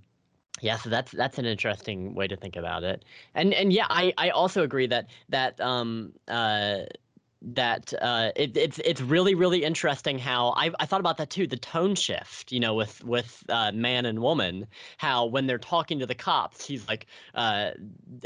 yeah, so that's that's an interesting way to think about it. And and yeah, I I also agree that that um uh that uh, it, it's it's really really interesting how I I thought about that too the tone shift you know with with uh, man and woman how when they're talking to the cops he's like uh,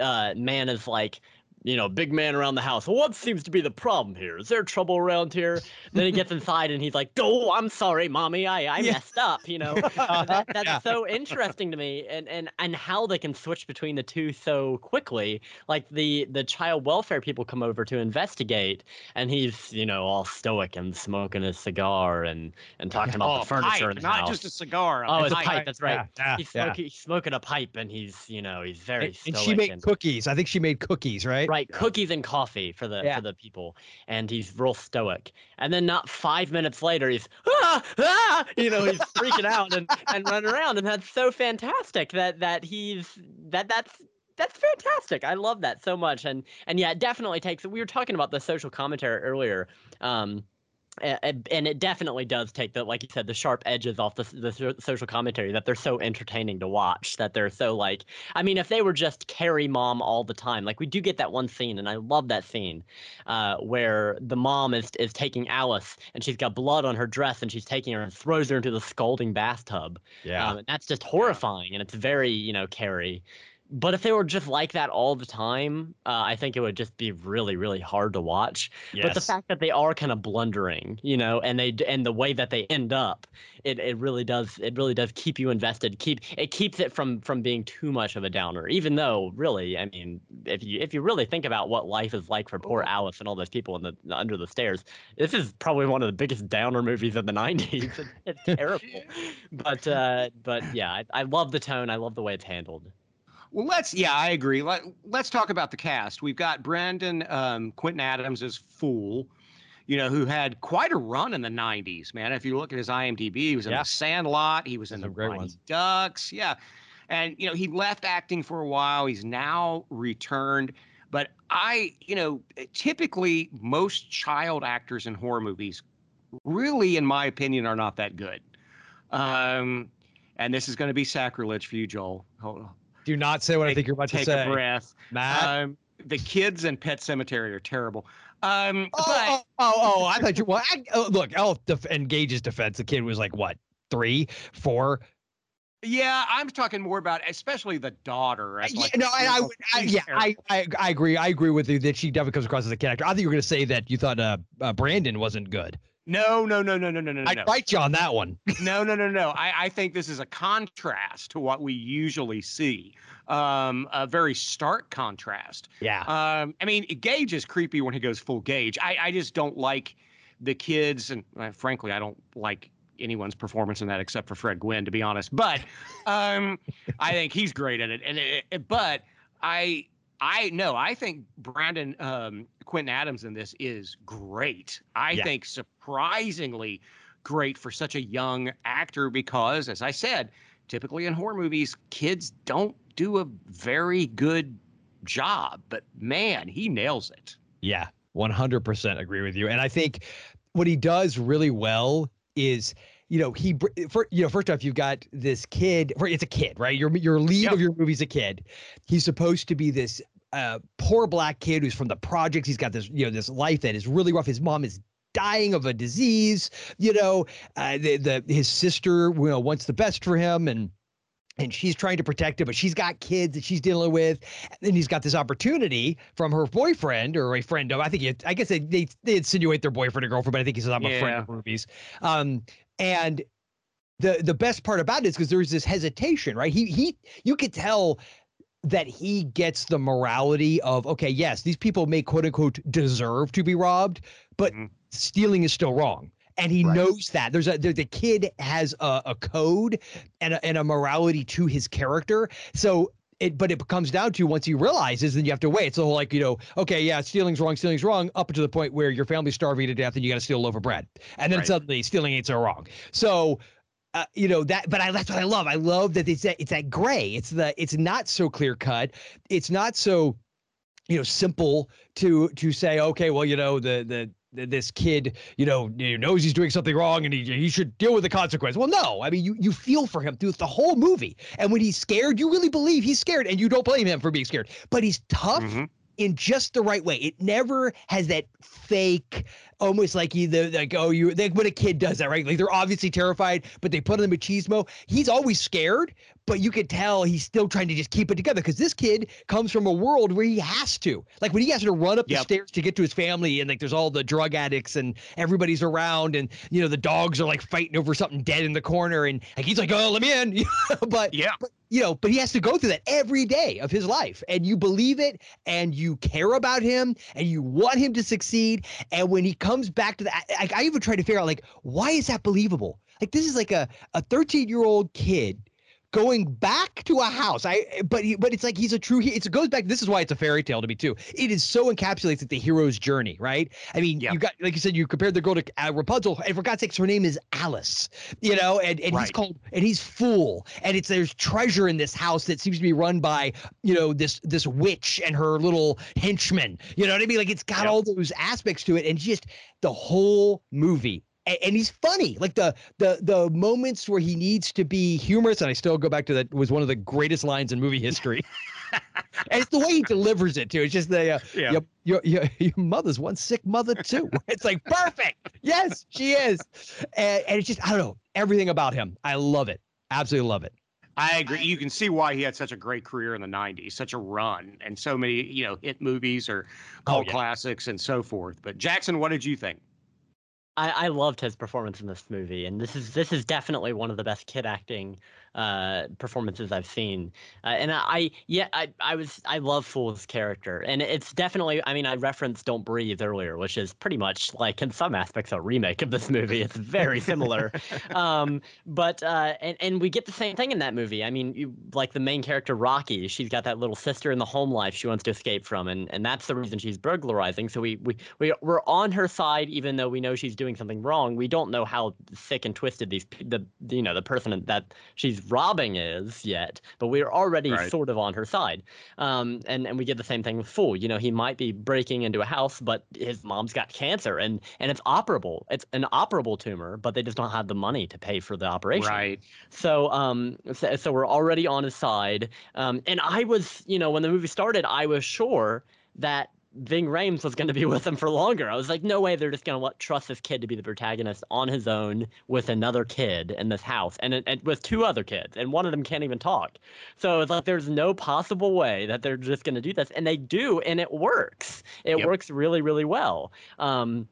uh, man is like you know big man around the house what seems to be the problem here is there trouble around here then he gets inside and he's like oh I'm sorry mommy I I Yeah. messed up you know that, that's Yeah. so interesting to me and and and how they can switch between the two so quickly like the the child welfare people come over to investigate and he's you know all stoic and smoking his cigar and and talking about oh, the furniture pipe, in the not house just a cigar. oh it's a pipe. pipe that's right Yeah, he's, smoking, he's smoking a pipe and he's you know he's very And, stoic and she made and- cookies. I think she made cookies, right? Right cookies and coffee for the Yeah. for the people and he's real stoic. And then not five minutes later he's ah, ah, you know he's freaking out and and running around and that's so fantastic that that he's that that's that's fantastic. I love that so much and and yeah it definitely takes we were talking about the social commentary earlier um and, it definitely does take the like you said the sharp edges off the, the social commentary that they're so entertaining to watch that they're so like i mean if they were just carrie mom all the time like we do get that one scene and i love that scene uh, where the mom is is taking alice and she's got blood on her dress and she's taking her and throws her into the scalding bathtub yeah. um, and that's just horrifying and it's very you know carrie but if they were just like that all the time, uh, I think it would just be really, really hard to watch. Yes. But the fact that they are kind of blundering, you know, and they and the way that they end up, it, it really does it really does keep you invested. Keep it keeps it from from being too much of a downer. Even though, really, I mean, if you if you really think about what life is like for poor Alice and all those people in the under the stairs, this is probably one of the biggest downer movies of the '90s. it's terrible, but uh, but yeah, I, I love the tone. I love the way it's handled. Well, let's. Yeah, I agree. Let, us talk about the cast. We've got Brandon um, Quintin Adams as Fool, you know, who had quite a run in the '90s. Man, if you look at his IMDb, he was in yeah. The Sandlot. He was in The great Mighty ones. Ducks. Yeah, and you know, he left acting for a while. He's now returned. But I, you know, typically most child actors in horror movies, really, in my opinion, are not that good. Um, and this is going to be sacrilege for you, Joel. Hold, Do not say what I think you're about take to say. Take a breath. Matt. Um, the kids in Pet Sematary are terrible. Um, oh, but oh, oh, oh, I thought you. Well, I, oh, look, oh, def- in Gage's defense, the kid was like what, three, four? yeah, I'm talking more about especially the daughter. as, Yeah, no, and I, would, I, yeah. I, I, I agree. I agree with you that she definitely comes across as a character. I think you were going to say that you thought uh, uh, Brandon wasn't good. No, no, no, no, no, no, no, I'd no. fight you on that one. no, no, no, no. I, I think this is a contrast to what we usually see. Um, a very stark contrast. Yeah. Um, I mean, Gage is creepy when he goes full Gage. I, I just don't like the kids, and uh, frankly, I don't like anyone's performance in that except for Fred Gwynne, to be honest. But um, I think he's great at it. And it, it- but I I no, I think Brandon um, Quintin Adams in this is great. I Yeah. think surprisingly great for such a young actor because, as I said, typically in horror movies, kids don't do a very good job. But man, he nails it. Yeah, 100% agree with you. And I think what he does really well is, you know, he, for, you know, first off, you've got this kid, it's a kid, right? Your, your lead Yep. of your movie's a kid. He's supposed to be this uh, poor black kid who's from the projects. He's got this, you know, this life that is really rough. His mom is dying of a disease, you know, uh, the, the, his sister, you know, wants the best for him and, and she's trying to protect him, but she's got kids that she's dealing with. And he's got this opportunity from her boyfriend or a friend of. I think it, I guess they, they they insinuate their boyfriend or girlfriend, but I think he says I'm a friend of movies. Um, and the the best part about it is because there's this hesitation, right? He he you could tell that he gets the morality of okay, yes, these people may quote unquote deserve to be robbed, but Mhm. stealing is still wrong. And he Right. knows that there's a the, the kid has a, a code and a, and a morality to his character. So it, but it comes down to once he realizes, then you have to wait. So like you know, okay, yeah, stealing's wrong, stealing's wrong, up to the point where your family's starving to death and you got to steal a loaf of bread, and then Right. suddenly stealing ain't so wrong. So. Uh, you know that, but I, that's what I love. I love that it's that it's that gray. It's the it's not so clear cut. It's not so, you know, simple to to say, okay, well, you know, the the this kid, you know, knows he's doing something wrong and he, he should deal with the consequence. Well, no, I mean, you you feel for him through the whole movie, and when he's scared, you really believe he's scared, and you don't blame him for being scared. But he's tough Mhm. in just the right way. It never has that fake, almost like either like oh you like when a kid does that right. Like they're obviously terrified, but they put on the machismo. He's always scared, but you could tell he's still trying to just keep it together because this kid comes from a world where he has to. Like when he has to run up the stairs to get to his family, and like there's all the drug addicts and everybody's around, and you know the dogs are like fighting over something dead in the corner, and like he's like oh let me in, but Yeah. but you know, but he has to go through that every day of his life, and you believe it, and you care about him, and you want him to succeed. And when he comes back to that, I, I even try to figure out like why is that believable? Like this is like a a 13 year old kid going back to a house. I but he, but it's like he's a true. It goes back. This is why it's a fairy tale to me too. It is so encapsulates the hero's journey, right? I mean, Yeah. you got like you said, you compared the girl to uh, Rapunzel, and for God's sakes, her name is Alice. You know, and and he's called and he's fool, and it's there's treasure in this house that seems to be run by you know this this witch and her little henchmen. You know what I mean? Like it's got Yeah. all those aspects to it, and just the whole movie. A- And he's funny, like the the the moments where he needs to be humorous. And I still go back to that was one of the greatest lines in movie history. and it's the way he delivers it too. It's just the uh, Yeah. your, your your your mother's one sick mother too. It's like perfect. Yes, she is. And, and it's just I don't know everything about him. I love it. Absolutely love it. I agree. You can see why he had such a great career in the '90s, such a run, and so many, you know, hit movies or cult yeah. classics and so forth. But Jackson, what did you think? I, I loved his performance in this movie, and this is this is definitely one of the best kid acting uh, performances I've seen. Uh, and I, I yeah I I was I love Fool's character, and it's definitely I mean I referenced Don't Breathe earlier, which is pretty much like in some aspects a remake of this movie. It's very similar, um, but uh, and and we get the same thing in that movie. I mean, you, like the main character Rocky, she's got that little sister in the home life she wants to escape from, and and that's the reason she's burglarizing. So we we we we're on her side, even though we know she's doing something wrong. We don't know how sick and twisted these the you know the person that she's robbing is yet, but we're already Right. sort of on her side. Um, and and we get the same thing with Fool. You know, he might be breaking into a house, but his mom's got cancer, and and it's operable. It's an operable tumor, but they just don't have the money to pay for the operation. Right. So, um, so, so we're already on his side. Um, and I was, you know, when the movie started, I was sure that Ving Rhames was going to be with them for longer. I was like, no way, they're just going to let trust this kid to be the protagonist on his own with another kid in this house, and, and with two other kids, and one of them can't even talk. So it's like there's no possible way that they're just going to do this, and they do, and it works. It Yep. works really, really well. Um,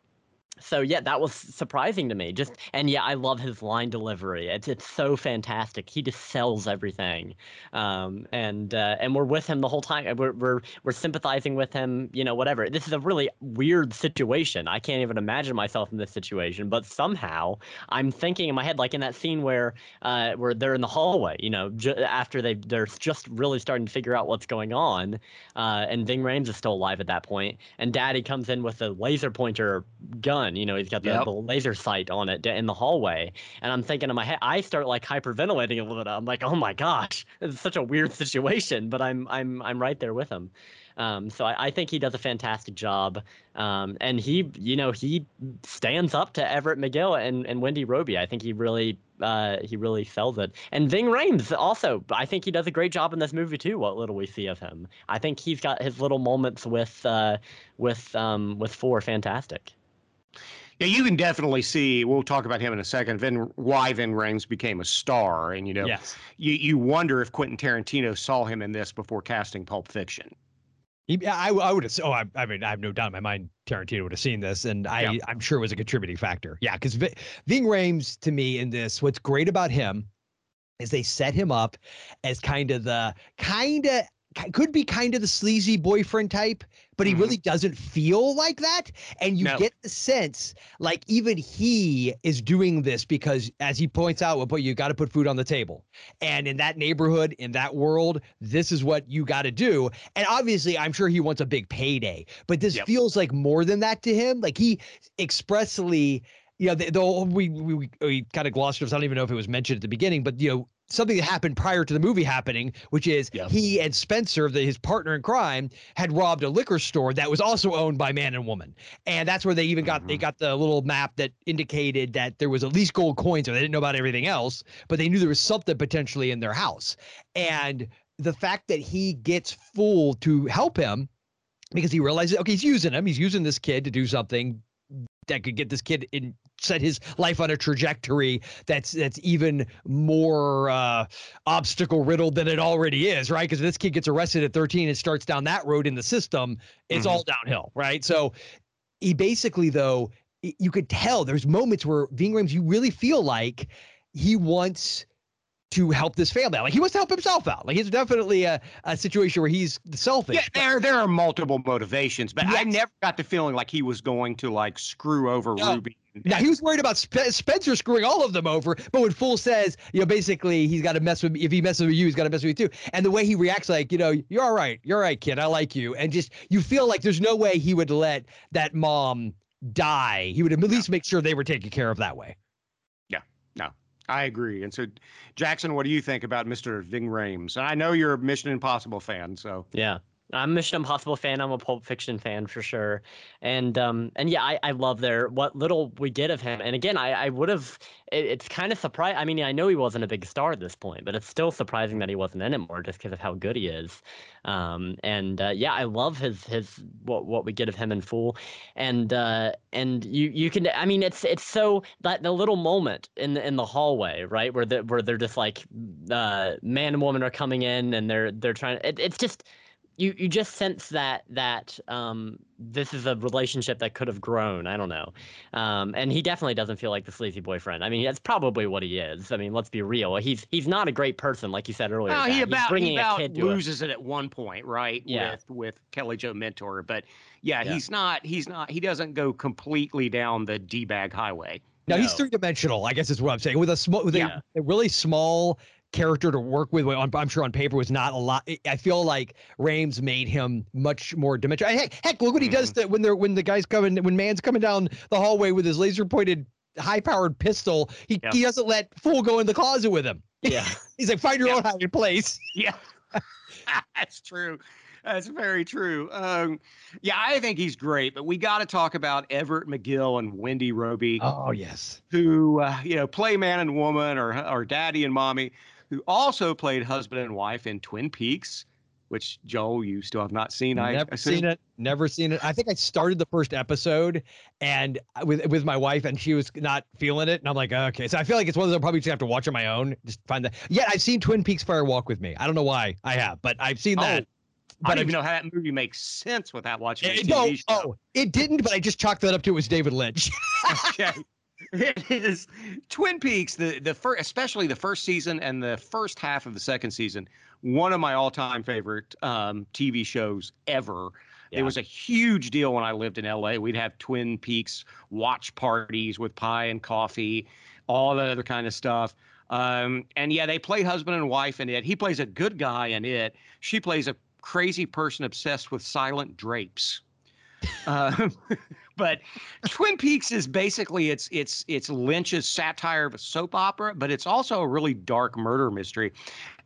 so yeah, that was surprising to me. Just and yeah, I love his line delivery. It's it's so fantastic. He just sells everything, um, and uh, and we're with him the whole time. We're we're we're sympathizing with him. You know, whatever. This is a really weird situation. I can't even imagine myself in this situation. But somehow I'm thinking in my head, like in that scene where uh, where they're in the hallway. You know, ju- after they they're just really starting to figure out what's going on, uh, and Ving Rhames is still alive at that point, and Daddy comes in with a laser pointer gun. You know, he's got the, Yep. the laser sight on it in the hallway, and I'm thinking in my head, I start like hyperventilating a little bit. I'm like, oh my gosh, it's such a weird situation, but I'm I'm I'm right there with him. Um, so I, I think he does a fantastic job, um, and he, you know, he stands up to Everett McGill and, and Wendy Robie. I think he really, uh, he really sells it. And Ving Rhames also, I think he does a great job in this movie too. What little we see of him, I think he's got his little moments with, uh, with, um, with four fantastic. Yeah, you can definitely see. We'll talk about him in a second. Vin, why Vin Rhames became a star, and you know, Yes. you you wonder if Quentin Tarantino saw him in this before casting Pulp Fiction. He- Yeah, I, I would have. Oh, I, I mean, I have no doubt in my mind Tarantino would have seen this, and I, Yeah. I'm sure it was a contributing factor. Yeah, because v- Ving Rhames, to me, in this, what's great about him is they set him up as kind of the kind of could be kind of the sleazy boyfriend type, but he Mhm. really doesn't feel like that. And you No. get the sense like even he is doing this because, as he points out, well, but you got to put food on the table. And in that neighborhood, in that world, this is what you got to do. And obviously, I'm sure he wants a big payday, but this Yep. feels like more than that to him. Like he expressly, know, the, the whole- we we, we, kind of glossed over. I don't even know if it was mentioned at the beginning, but you know, something that happened prior to the movie happening, which is Yep. he and Spencer, the, his partner in crime, had robbed a liquor store that was also owned by man and woman, and that's where they even got they Mhm. got the little map that indicated that there was at least gold coins, or they didn't know about everything else, but they knew there was something potentially in their house, and the fact that he gets Fool to help him because he realizes okay he's using him he's using this kid to do something that could get this kid in set his life on a trajectory that's that's even more uh obstacle riddled than it already is right because this kid gets arrested at 13 and starts down that road in the system it's Mhm. all downhill right so he basically though you could tell there's moments where Ving Rhames you really feel like he wants to help this family out. Like he wants to help himself out. Like it's definitely a, a situation where he's selfish. Yeah, there there are multiple motivations, but I never got the feeling like he was going to like screw over No. Ruby. Now he was worried about Spe- Spencer screwing all of them over, but when Fool says, you know, basically he's got to mess with me. If he messes with you, he's got to mess with you too. And the way he reacts, like, you know, you're all right, you're all right, kid, I like you, and just you feel like there's no way he would let that mom die. He would at least make sure they were taken care of that way. I agree. And so, Jackson, what do you think about Mr. Ving Rhames? I know you're a Mission Impossible fan, so Yeah. I'm a Mission Impossible fan. I'm a Pulp Fiction fan for sure, and um and yeah, I, I love their what little we get of him. And again, I I would have. It, it's kind of surprised. I mean, I know he wasn't a big star at this point, but it's still surprising that he wasn't in it more just because of how good he is. Um and uh, yeah, I love his his what what we get of him in Fool, and uh and you you can I mean it's it's so that the little moment in the in the hallway right where the, where they're just like uh man and woman are coming in and they're they're trying it, it's just you you just sense that that um this is a relationship that could have grown i don't know um and he definitely doesn't feel like the sleazy boyfriend i mean that's probably what he is i mean let's be real he's he's not a great person like you said earlier well, Zach. he He's about bringing he a about kid to a- loses it at one point, right? Yeah. With with Kelly Jo Minter, but yeah, Yeah. he's not he's not he doesn't go completely down the d bag highway. Now he's three dimensional, I guess is what I'm saying. With a small, with Yeah. a, a really small character to work with, on, I'm sure on paper was not a lot. I feel like Rhames made him much more dimensional. Heck, heck, look what he does to, when they're when the guys coming when man's coming down the hallway with his laser pointed high powered pistol. He Yeah. he doesn't let Fool go in the closet with him. yeah He's like, find your Yeah. own hiding place. Yeah, that's true. That's very true. Um, yeah, I think he's great, but we got to talk about Everett McGill and Wendy Robie. Oh yes. who uh, you know play man and woman or or daddy and mommy who also played husband and wife in twin peaks which joel you still have not seen i Never seen it. Never seen it. I think I started the first episode and uh, with with my wife, and she was not feeling it. And I'm like, okay. So I feel like it's one of those I'll probably just have to watch on my own. Just find that. Yeah, I've seen Twin Peaks Fire Walk with Me. I don't know why I have, but I've seen Oh, that. i But don't even know how that movie makes sense without watching It- no, show. oh, it didn't, but I just chalked that up to it was David Lynch. okay. It is Twin Peaks, the the first, especially the first season and the first half of the second season, one of my all time favorite um, TV shows ever. Yeah. It was a huge deal when I lived in LA. We'd have Twin Peaks watch parties with pie and coffee, all that other kind of stuff. Um, and yeah, they play husband and wife in it. He plays a good guy in it. She plays a crazy person obsessed with silent drapes. Um, but Twin Peaks is basically it's it's it's Lynch's satire of a soap opera, but it's also a really dark murder mystery.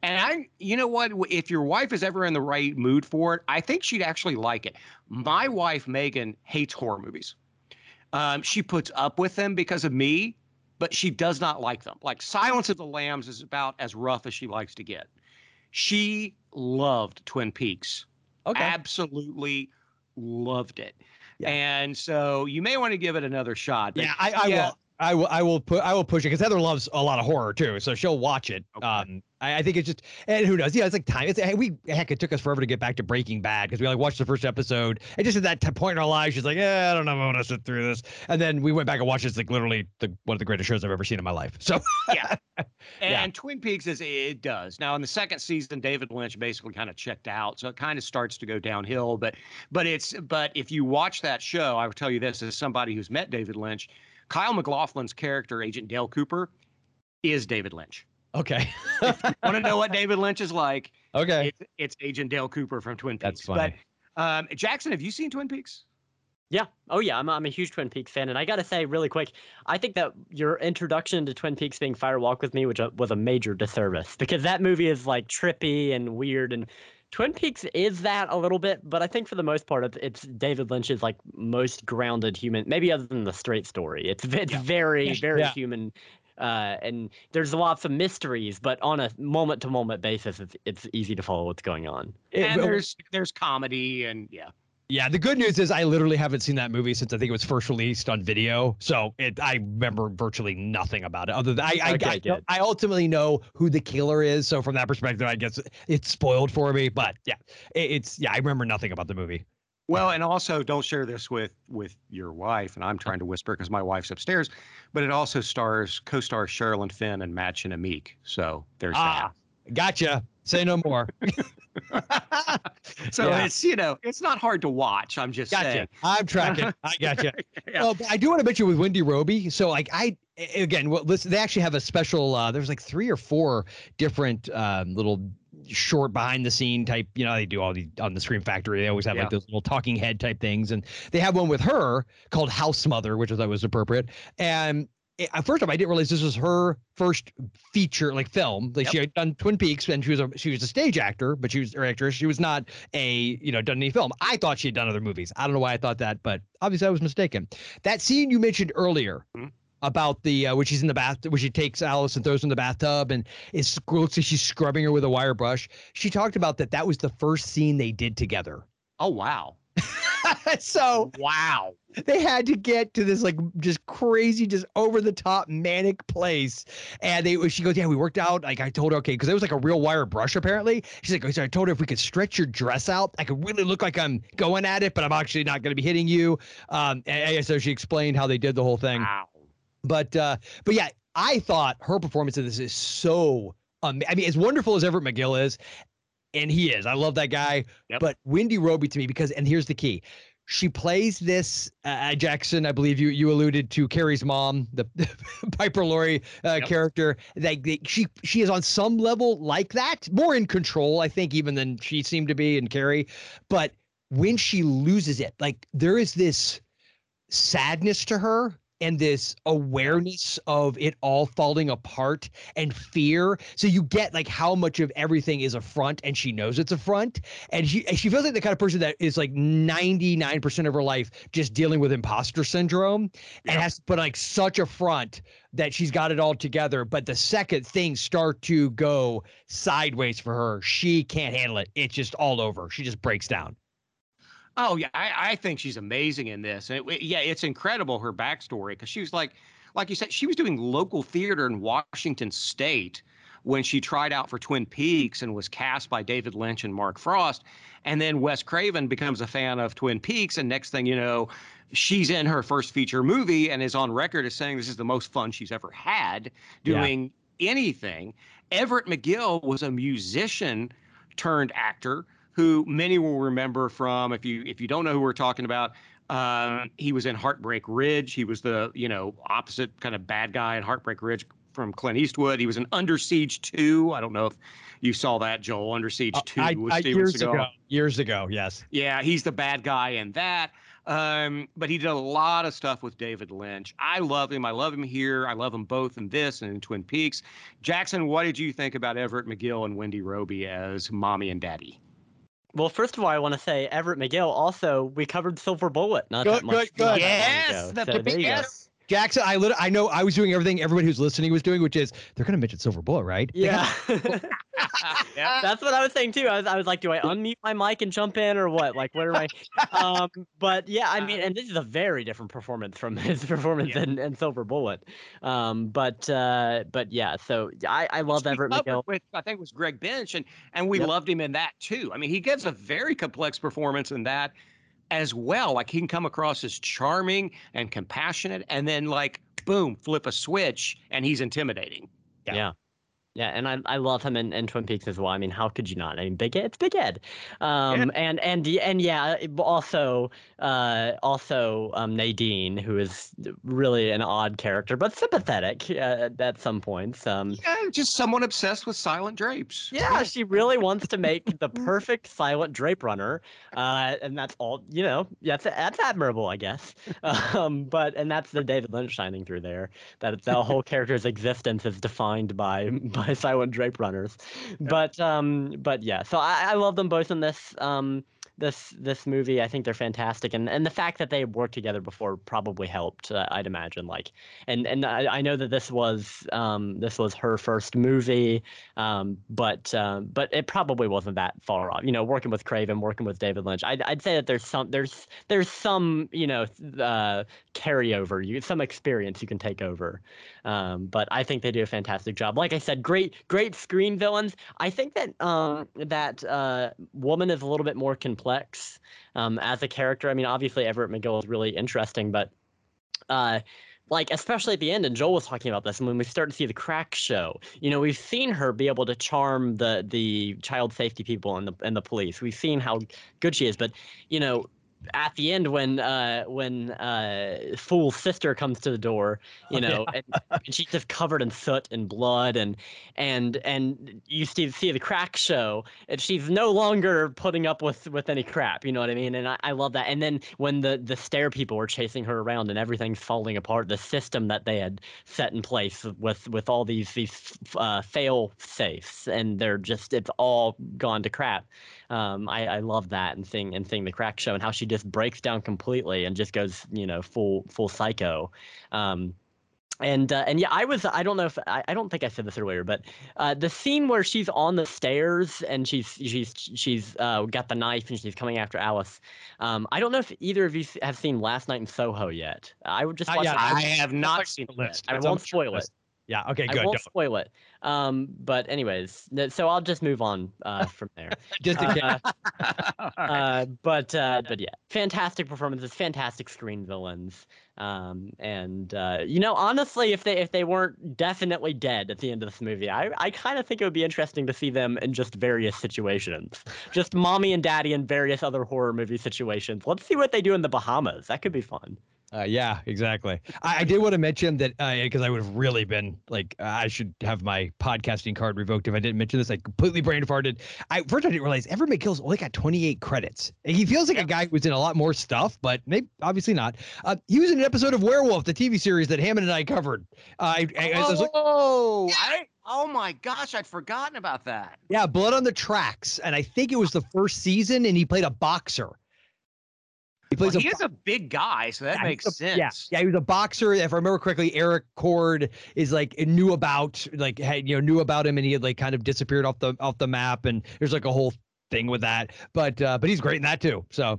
And I, you know what? If your wife is ever in the right mood for it, I think she'd actually like it. My wife Megan hates horror movies. Um, she puts up with them because of me, but she does not like them. Like Silence of the Lambs is about as rough as she likes to get. She loved Twin Peaks Okay. absolutely loved it. Yeah. And so you may want to give it another shot. but yeah, I, I yeah, will. I will. I will put. I will push it because Heather loves a lot of horror too, so she'll watch it. Okay. Um, I, I think it's just, and who knows? Yeah, it's like time. It's hey, we heck, it took us forever to get back to Breaking Bad because we like watched the first episode, and just at that point in our lives, she's like, yeah, I don't know if I want to sit through this, and then we went back and watched it. It's like literally the one of the greatest shows I've ever seen in my life. So yeah. And Yeah. Twin Peaks is it does. Now in the second season, David Lynch basically kind of checked out. So it kind of starts to go downhill. But but it's but if you watch that show, I will tell you this as somebody who's met David Lynch, Kyle MacLachlan's character, Agent Dale Cooper, is David Lynch. okay, Want to know what David Lynch is like? okay. It's, it's Agent Dale Cooper from Twin Peaks. That's funny. But um, Jackson, have you seen Twin Peaks? Yeah. Oh, yeah. I'm, I'm a huge Twin Peaks fan, and I gotta say, really quick, I think that your introduction to Twin Peaks being Fire Walk with Me, which uh, was a major disservice, because that movie is like trippy and weird, and Twin Peaks is that a little bit, but I think for the most part, it's, it's David Lynch's like most grounded human, maybe other than the straight story. It's it's Yeah. very very Yeah. human. Uh, and there's lots of mysteries, but on a moment to moment basis, it's it's easy to follow what's going on. And well, there's there's comedy and yeah. Yeah, the good news is I literally haven't seen that movie since I think it was first released on video. So it I remember virtually nothing about it. Other than I I, Okay, I. I ultimately know who the killer is. So from that perspective, I guess it's spoiled for me. But yeah, it, it's yeah, I remember nothing about the movie. Well, and also don't share this with with your wife. And I'm trying to whisper because my wife's upstairs. But it also stars co-stars Sherilyn Fenn and Mädchen Amick. So there's Ah, gotcha. Say no more. So yeah. it's you know it's not hard to watch. I'm just Gotcha. saying. I'm tracking. I gotcha. Yeah. Well, I do want to mention with Wendy Robie. So like I again, well, listen, they actually have a special. Uh, there's like three or four different um, little short behind the scene type. You know, they do all the on the Scream Factory. They always have Yeah. like those little talking head type things, and they have one with her called House Mother, which I thought was appropriate. And first time, I didn't realize this was her first feature like film. Like she had done Twin Peaks, and she was a she was a stage actor, but she was or actress. She was not a you know done any film. I thought she had done other movies. I don't know why I thought that, but obviously I was mistaken. That scene you mentioned earlier. Mhm. About the uh, when she's in the bath, when she takes Alice and throws her in the bathtub, and it's looks like she's scrubbing her with a wire brush. She talked about that. That was the first scene they did together. Oh wow. so Wow. they had to get to this like just crazy, just over the top manic place. And they she goes, Yeah, we worked out. Like I told her, okay, because it was like a real wire brush apparently. She's like, so I told her if we could stretch your dress out, I could really look like I'm going at it, but I'm actually not gonna be hitting you. Um and, and so she explained how they did the whole thing. Wow. But uh but yeah, I thought her performance in this is so um, I mean, as wonderful as Everett McGill is, and he is. I love that guy. Yep. But Wendy Robie to me, because and here's the key. She plays this uh, Jackson. I believe you you alluded to Carrie's mom, the Piper Laurie uh, Yep. character. Like they, she she is on some level like that, more in control, I think, even than she seemed to be in Carrie. But when she loses it, like there is this sadness to her and this awareness of it all falling apart and fear. So you get like how much of everything is a front and she knows it's a front. And she she feels like the kind of person that is like 99% of her life just dealing with imposter syndrome and has to put like such a front that she's got it all together. But the second things start to go sideways for her, she can't handle it. It's just all over. She just breaks down. Oh yeah, I, I think she's amazing in this. And it, yeah, it's incredible her backstory because she was like, like you said, she was doing local theater in Washington State when she tried out for Twin Peaks and was cast by David Lynch and Mark Frost. And then Wes Craven becomes a fan of Twin Peaks, and next thing you know, she's in her first feature movie and is on record as saying this is the most fun she's ever had Yeah. doing anything. Everett McGill was a musician turned actor who many will remember from if you if you don't know who we're talking about um, he was in heartbreak ridge he was the you know opposite kind of bad guy in heartbreak ridge from clint eastwood he was in under siege 2 i don't know if you saw that joel under siege 2 Uh, I, I- years Seagal. ago. Years ago, yes. Yeah, he's the bad guy in that. Um, but he did a lot of stuff with David Lynch. I love him. I love him here. I love them both in this and in Twin Peaks. Jackson, what did you think about Everett McGill and Wendy Robie as mommy and daddy? Well, first of all, I want to say Everett McGill. Also, we covered Silver Bullet not Good, that much. good, good. not Yes, ago. the- So the there you go. yes. Jackson, I lit- I know I was doing everything everybody who's listening was doing, which is they're gonna mention Silver Bullet, right? Yeah. Yeah. That's what I was saying too. I was, I was like, do I unmute my mic and jump in or what? Like, what am I? Um, but yeah, I mean, and this is a very different performance from his performance Yeah. in, in Silver Bullet. Um, but uh, but yeah, so I, I love Everett McGill. With, I think it was Greg Bench, and and we Yep. loved him in that too. I mean, he gives a very complex performance in that as well. Like he can come across as charming and compassionate, and then like boom, flip a switch, and he's intimidating. Yeah. Yeah. Yeah, and I, I love him in, in Twin Peaks as well. I mean, how could you not? I mean, Big Ed, it's Big Ed, um, and and and yeah, also uh, also um, Nadine, who is really an odd character, but sympathetic uh, at some points. Um, Yeah, just someone obsessed with silent drapes. yeah, she really wants to make the perfect silent drape runner, uh, and that's all. You know, that's that's admirable, I guess. Um, but and that's the David Lynch shining through there. That the whole character's existence is defined by by silent drape runners. But um, but yeah, so I, I love them both in this. Um, this this movie. I think they're fantastic. And and the fact that they worked together before probably helped uh, i'd imagine like and and I, I know that this was um this was her first movie um but um but it probably wasn't that far off. You know working with craven working with david lynch i'd, I'd say that there's some there's there's some you know uh carryover you some experience you can take over um but i think they do a fantastic job like i said great great screen villains i think that um that uh woman is a little bit more complex um, as a character. I mean, obviously Everett McGill is really interesting, but uh, like especially at the end, and Joel was talking about this, and when we start to see the crack show, you know, we've seen her be able to charm the the child safety people and the and the police. We've seen how good she is, but you know, at the end when uh when uh fool's sister comes to the door you know and, and, she's just covered in soot and blood and and and you see see the crack show and she's no longer putting up with with any crap you know what i mean? And i, I love that. And then when the the stair people were chasing her around and everything's falling apart the system that they had set in place with with all these these uh, fail safes and they're just it's all gone to crap um, I, I love that and seeing and seeing the crack show and how she just breaks down completely and just goes you know full full psycho. Um, and uh, and yeah, I was I don't know if I, I don't think I said this earlier, but uh, the scene where she's on the stairs and she's she's she's uh, got the knife and she's coming after Alice. Um, I don't know if either of you have seen Last Night in Soho yet. I would just watch yeah, I have not seen it. List. I won't spoil it. Yeah. Okay. Good. I won't spoil it. Um, but anyways, so I'll just move on uh, from there. just in case. Uh, uh, but uh, but yeah, fantastic performances, fantastic screen villains. Um, and uh, you know, honestly, if they if they weren't definitely dead at the end of this movie, I I kind of think it would be interesting to see them in just various situations, just mommy and daddy in various other horror movie situations. Let's see what they do in the Bahamas. That could be fun. Uh, yeah, exactly. I, I, did want to mention that because uh, I would have really been like, uh, I should have my podcasting card revoked if I didn't mention this. I completely brain farted. I first I didn't realize Everett McGill's only got 28 credits. He feels like yeah. a guy who was in a lot more stuff, but maybe obviously not. Uh, he was in an episode of Werewolf, the TV series that Hammond and I covered. I, I, I oh, like, I, oh my gosh, I'd forgotten about that. Yeah, Blood on the Tracks, and I think it was the first season, and he played a boxer. He plays. Well, he a, is a big guy, so that yeah, makes a, sense. Yeah, yeah, he was a boxer. If I remember correctly, Eric Cord is like knew about like had you know knew about him, and he had like kind of disappeared off the off the map, and there's like a whole thing with that. But uh, but he's great in that too. So.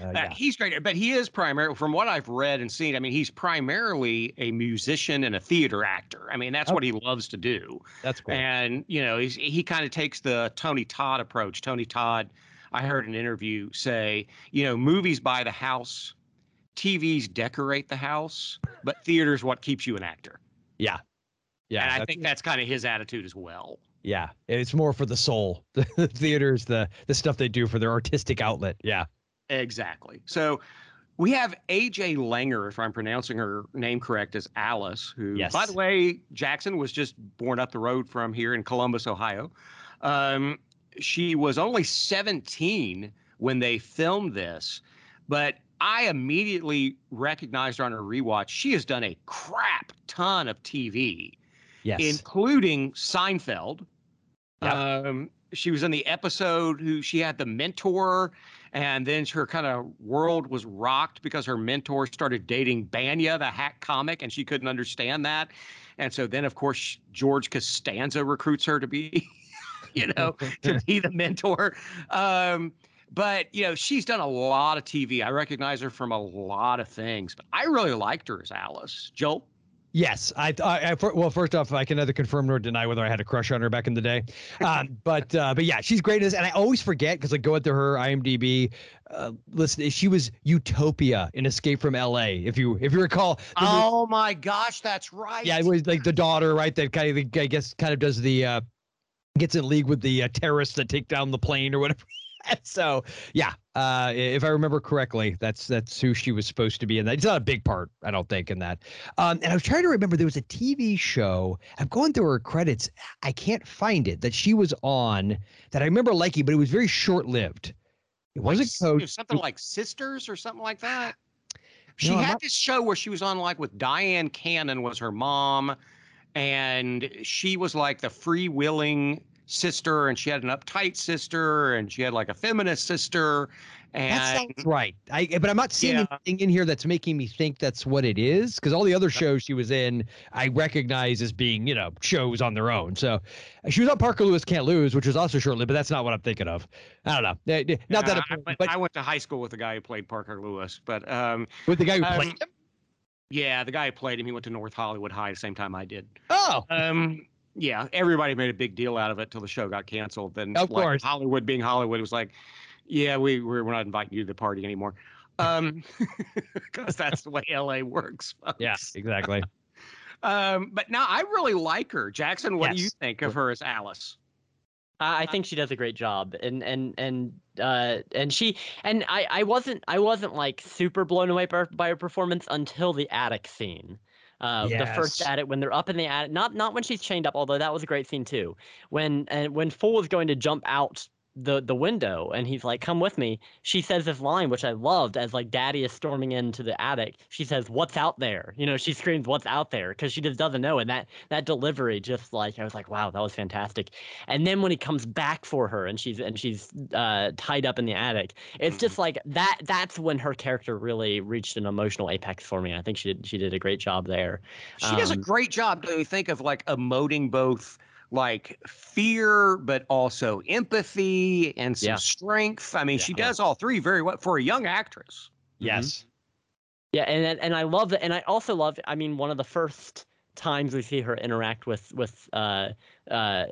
Uh, uh, he's great, but he is primarily, from what I've read and seen. I mean, he's primarily a musician and a theater actor. I mean, that's oh. what he loves to do. That's cool. And you know, he's, he kind of takes the Tony Todd approach. Tony Todd I heard an interview say, you know, movies buy the house, TVs decorate the house, but theater's what keeps you an actor. Yeah. Yeah. And I think that's kind of his attitude as well. Yeah. It's more for the soul. The theater's the the stuff they do for their artistic outlet. Yeah. Exactly. So we have AJ Langer, if I'm pronouncing her name correct, as Alice, who, yes. by the way, Jackson was just born up the road from here in Columbus, Ohio. Um, she was only 17 when they filmed this, but I immediately recognized her on her rewatch. She has done a crap ton of TV, yes, including Seinfeld. Yep. Um, she was in the episode who she had the mentor, and then her kind of world was rocked because her mentor started dating Bania, the hack comic, and she couldn't understand that. And so then, of course, George Costanza recruits her to be you know, to be the mentor. Um, but you know, she's done a lot of TV. I recognize her from a lot of things, but I really liked her as Alice. Joel. Yes, I, I, I, well, first off, I can neither confirm nor deny whether I had a crush on her back in the day. Um, but, uh, but yeah, she's great as, and I always forget because I go into her IMDb. Uh, listen, she was Utopia in Escape from L.A. If you if you recall. Oh my gosh, that's right. Yeah, it was like the daughter, right? That kind of I guess kind of does the uh, gets in league with the uh, terrorists that take down the plane or whatever. so yeah, uh, if I remember correctly, that's that's who she was supposed to be in that. It's not a big part, I don't think, in that. Um, and I was trying to remember there was a TV show. I'm going through her credits. I can't find it that she was on that I remember liking, but it was very short lived. It wasn't like, something like Sisters or something like that. She no, had not... this show where she was on like with Dyan Cannon was her mom and she was like the free willing sister and she had an uptight sister and she had like a feminist sister and that sounds right. I but i'm not seeing yeah. anything in here that's making me think that's what it is because all the other shows she was in i recognize as being you know shows on their own. So she was on parker lewis can't lose which was also shortly but that's not what i'm thinking of. I don't know. Not yeah, that I went, but I went to high school with the guy who played parker lewis but um with the guy who um, played him yeah, the guy who played him, he went to North Hollywood High the same time I did. Oh. Um, yeah, everybody made a big deal out of it till the show got canceled. Then, of like, course, Hollywood being Hollywood, it was like, Yeah, we we're, we're not inviting you to the party anymore. Um, because that's the way LA works. Folks. Yeah, exactly. Um, but now I really like her. Jackson, what do you think of her as Alice? I I think she does a great job, and and and uh and she and I I wasn't I wasn't like super blown away by, her- by her performance until the attic scene. Uh, the first Yes. attic when they're up in the attic, not not when she's chained up, although that was a great scene too. When and when Fool is going to jump out the the window and he's like, "Come with me." She says this line which I loved as like Daddy is storming into the attic. She says, "What's out there?" You know, she screams, "What's out there?" because she just doesn't know, and that that delivery just like I was like, "Wow, that was fantastic." And then when he comes back for her and she's and she's uh, tied up in the attic, it's just like that. That's when her character really reached an emotional apex for me. I think she did she did a great job there. She does a Um, great job. Do you think of like emoting both like fear, but also empathy and some Yeah. strength? I mean, she does all three very well for a young actress. Yes. Yeah, and and- and I love that, and I also love. I mean, one of the first times we see her interact with with uh, uh,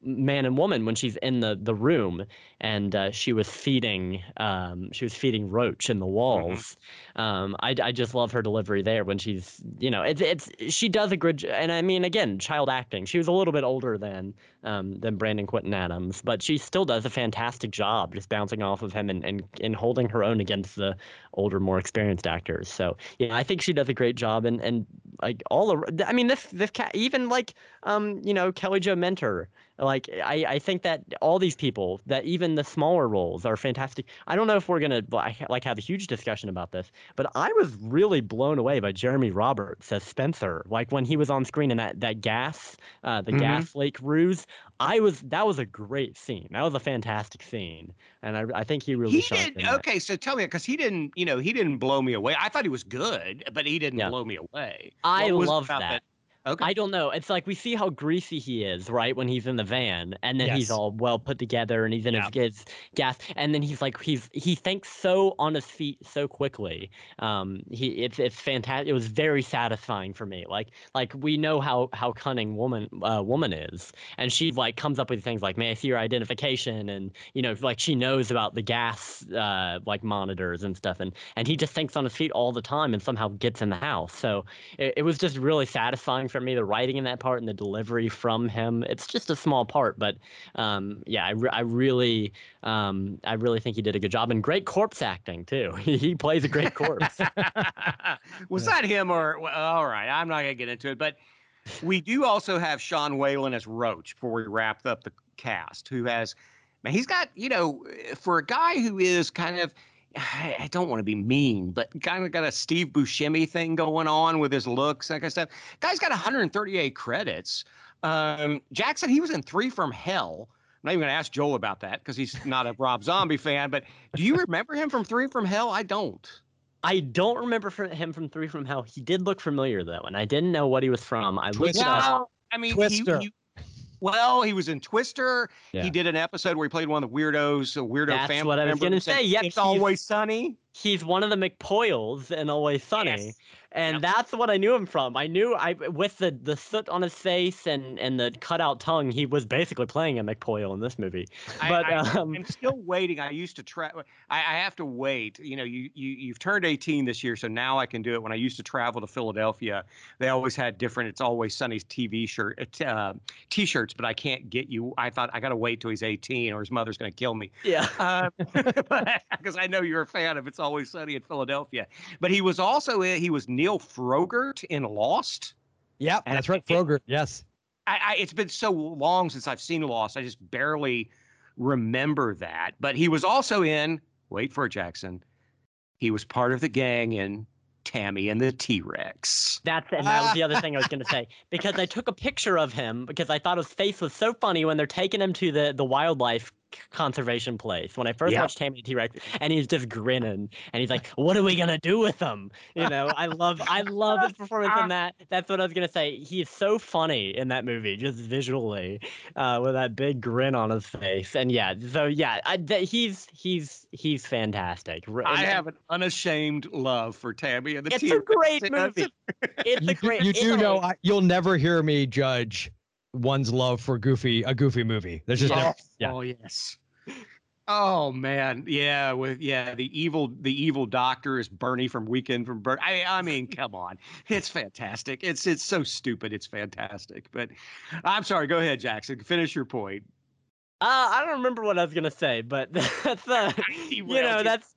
man and woman when she's in the the room, and uh, she was feeding um, she was feeding Roach in the walls. Um, I I just love her delivery there when she's you know it's it's she does a good and I mean again child acting. She was a little bit older than um, than Brandon Quintin Adams, but she still does a fantastic job just bouncing off of him and and, and holding her own against the older, more experienced actors. So yeah, I think she does a great job, and and like all of, I mean this this cat even like um you know Kelly Jo Minter. Like I, I think that all these people, that even the smaller roles are fantastic. I don't know if we're gonna like like have a huge discussion about this, but I was really blown away by Jeremy Roberts as Spencer. Like when he was on screen in that that gas, uh, the Mhm. gas lake ruse. I was that was a great scene. That was a fantastic scene, and I I think he really He did that. okay. So tell me, because he didn't, you know, he didn't blow me away. I thought he was good, but he didn't Yeah. blow me away. I What was it love about that. Okay. I don't know. It's like we see how greasy he is, right? When he's in the van, and then he's all well put together, and he's in his, his gas, and then he's like he's he thinks so on his feet so quickly. Um, he it's it's fantastic. It was very satisfying for me. Like like we know how how cunning woman uh, woman is, and she like comes up with things like, "May I see your identification?" and you know like she knows about the gas uh like monitors and stuff, and and he just thinks on his feet all the time, and somehow gets in the house. So it, it was just really satisfying for me the writing in that part and the delivery from him it's just a small part but um, yeah I, re- I really um, i really think he did a good job and great corpse acting too. He plays a great corpse. Was that him or all right i'm not gonna get into it but we do also have sean whalen as roach before we wrap up the cast who has man he's got you know for a guy who is kind of I I don't want to be mean, but kind of got a Steve Buscemi thing going on with his looks, that kind of stuff. Guy's got 138 credits. Um, Jackson, he was in Three from Hell. I'm not even going to ask Joel about that because he's not a Rob Zombie fan. But do you remember him from Three from Hell? I don't. i don't remember fr- him from three from hell he did look familiar though and i didn't know what he was from i looked it up I mean, he- Twister. he- well, he was in Twister. Yeah. He did an episode where he played one of the weirdos, a weirdo That's family what I was member gonna say. Yep, it's always sunny. he's one of the McPoyles in Always Sunny, Yes. And Yep. that's what I knew him from. I knew I with the the soot on his face and and the cutout tongue, he was basically playing a McPoyle in this movie. But I, um, am still waiting. I used to try. I, I have to wait. You know, you, you you've turned 18 this year, so now I can do it. When I used to travel to Philadelphia, they always had different. It's always Sunny's TV shirt, uh, t- uh, t-shirts, but I can't get you. I thought I got to wait till he's 18, or his mother's going to kill me. yeah, because I know you're a fan of It's Always Sunny in Philadelphia. But he was also he was Neil Frogurt in Lost. Yeah, And that's right. it- Frogurt. Yes. I, I, it's been so long since I've seen Lost. I just barely remember that. But he was also in. Wait for it, Jackson. He was part of the gang in Tammy and the T Rex. that's and that was the other thing I was gonna say because I took a picture of him because I thought his face was so funny when they're taking him to the the wildlife c- conservation place when I first Yeah. watched Tammy T Rex and he's just grinning and he's like, "What are we gonna do with him?" You know, I love I love his performance in that. That's what I was gonna say. He's so funny in that movie, just visually, uh, with that big grin on his face. And yeah, so yeah, I, th- he's he's he's fantastic. R- I and- have an unashamed love for Tammy and the T Rex. It's T a Rex. great movie. It's a great. you it's do know I, you'll never hear me judge one's love for goofy a goofy movie. There's just never, Oh, yeah. oh, yes. Oh man, yeah, with yeah, the evil the evil doctor is Bernie from Weekend from Bernie. I I mean, come on, it's fantastic. It's it's so stupid. It's fantastic. But I'm sorry. Go ahead, Jackson. Finish your point. Uh, I don't remember what I was gonna say, but that's uh, you know that's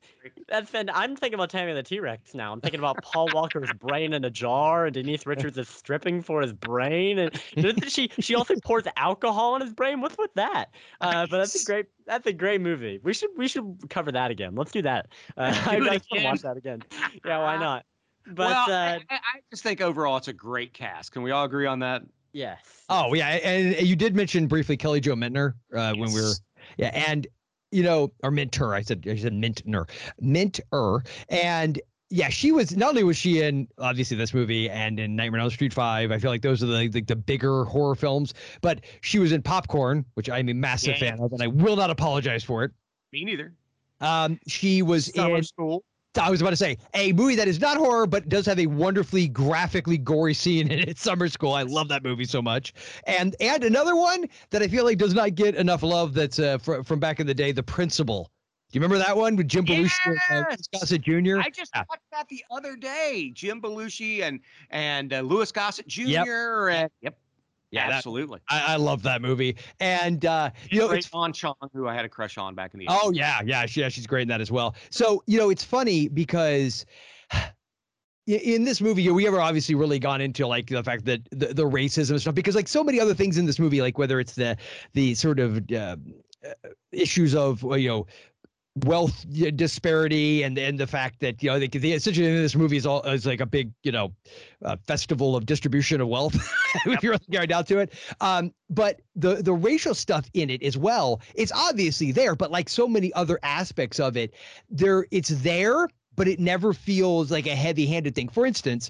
that's been. I'm thinking about Tammy the T Rex now. I'm thinking about Paul Walker's brain in a jar, and Denise Richards is stripping for his brain, and she she also pours alcohol in his brain. What's with that? Uh, but that's a great that's a great movie. We should we should cover that again. Let's do that. Uh, I want to watch that again. Yeah, why not? But well, uh, I, I just think overall it's a great cast. Can we all agree on that? Yes. Oh yeah, and you did mention briefly Kelly Jo Mintner uh, yes. when we were yeah, and you know, or Minter. I said I said Mintner, Minter, and yeah, she was not only was she in obviously this movie and in Nightmare on Elm Street Five. I feel like those are the the, the bigger horror films, but she was in Popcorn, which I'm a massive yeah. fan of, and I will not apologize for it. Me neither. Um, she was Summer in School. I was about to say a movie that is not horror, but does have a wonderfully graphically gory scene in it. Summer School. I love that movie so much. And and another one that I feel like does not get enough love. That's uh, fr- from back in the day, The Principal. Do you remember that one with Jim Belushi yes! and uh, Gossett Jr.? I just yeah. watched that the other day. Jim Belushi and and uh, Louis Gossett Jr. Yep. And, yep. Yeah, absolutely. That, I, I, love that movie, and uh, you know, it's Dawn Chong, who I had a crush on back in the. 80s. Oh yeah, yeah, she, yeah, she's great in that as well. So you know, it's funny because in this movie, we ever obviously really gone into like the fact that the, the racism and stuff because like so many other things in this movie, like whether it's the the sort of uh, issues of you know wealth disparity and and the fact that you know they, they essentially this movie is all is like a big you know uh, festival of distribution of wealth if you're really down to it. Um but the the racial stuff in it as well it's obviously there but like so many other aspects of it there it's there but it never feels like a heavy handed thing. For instance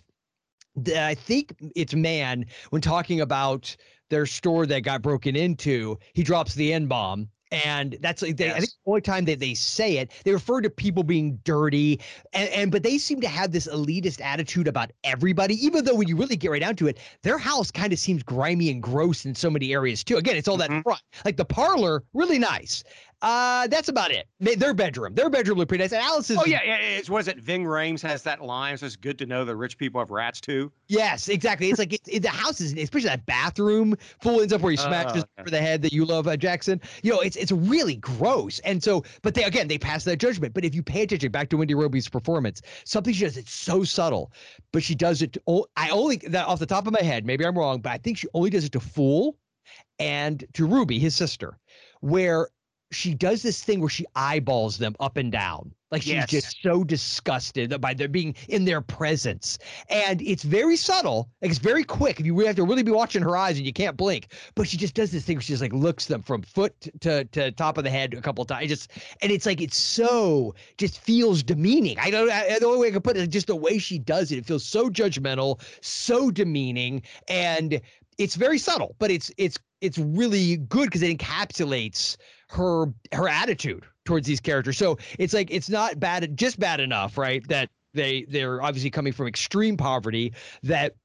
I think it's man when talking about their store that got broken into, he drops the N bomb and that's like they, yes. I think the only time that they say it, they refer to people being dirty, and, and but they seem to have this elitist attitude about everybody. Even though when you really get right down to it, their house kind of seems grimy and gross in so many areas too. Again, it's all mm-hmm. that front, like the parlor, really nice, uh, that's about it. Their bedroom, their bedroom looked pretty nice. And Alice's. Oh yeah, yeah. It's, was it Ving Rhames has that line? So it's good to know that rich people have rats too. Yes, exactly. It's like it, it, the house is, especially that bathroom, Fool ends up where he smacks uh, okay. over the head that you love, uh, Jackson. You know, it's it's really gross. And so, but they again they pass that judgment. But if you pay attention back to Wendy Robie's performance, something she does it's so subtle, but she does it. To, I only that off the top of my head, maybe I'm wrong, but I think she only does it to Fool and to Ruby, his sister, where she does this thing where she eyeballs them up and down. Like she's yes. just so disgusted by their being in their presence. And it's very subtle. Like it's very quick. If you have to really be watching her eyes and you can't blink. But she just does this thing where she just like looks them from foot to, to top of the head a couple times. Just and it's like it's so just feels demeaning. I don't I, the only way I can put it is just the way she does it. It feels so judgmental, so demeaning. And it's very subtle, but it's it's it's really good because it encapsulates her her attitude towards these characters. So it's like it's not bad, just bad enough, right? That they they're obviously coming from extreme poverty that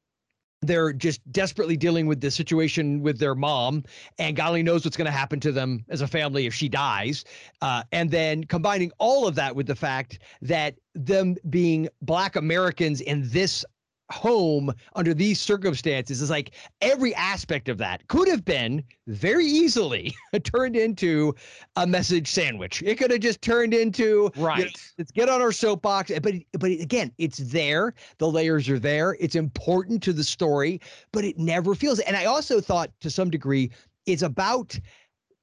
they're just desperately dealing with the situation with their mom, and God only knows what's going to happen to them as a family if she dies. Uh, and then combining all of that with the fact that them being Black Americans in this home under these circumstances is like every aspect of that could have been very easily turned into a message sandwich. It could have just turned into right. You know, let's get on our soapbox, but but again, it's there. The layers are there. It's important to the story, but it never feels. And I also thought to some degree it's about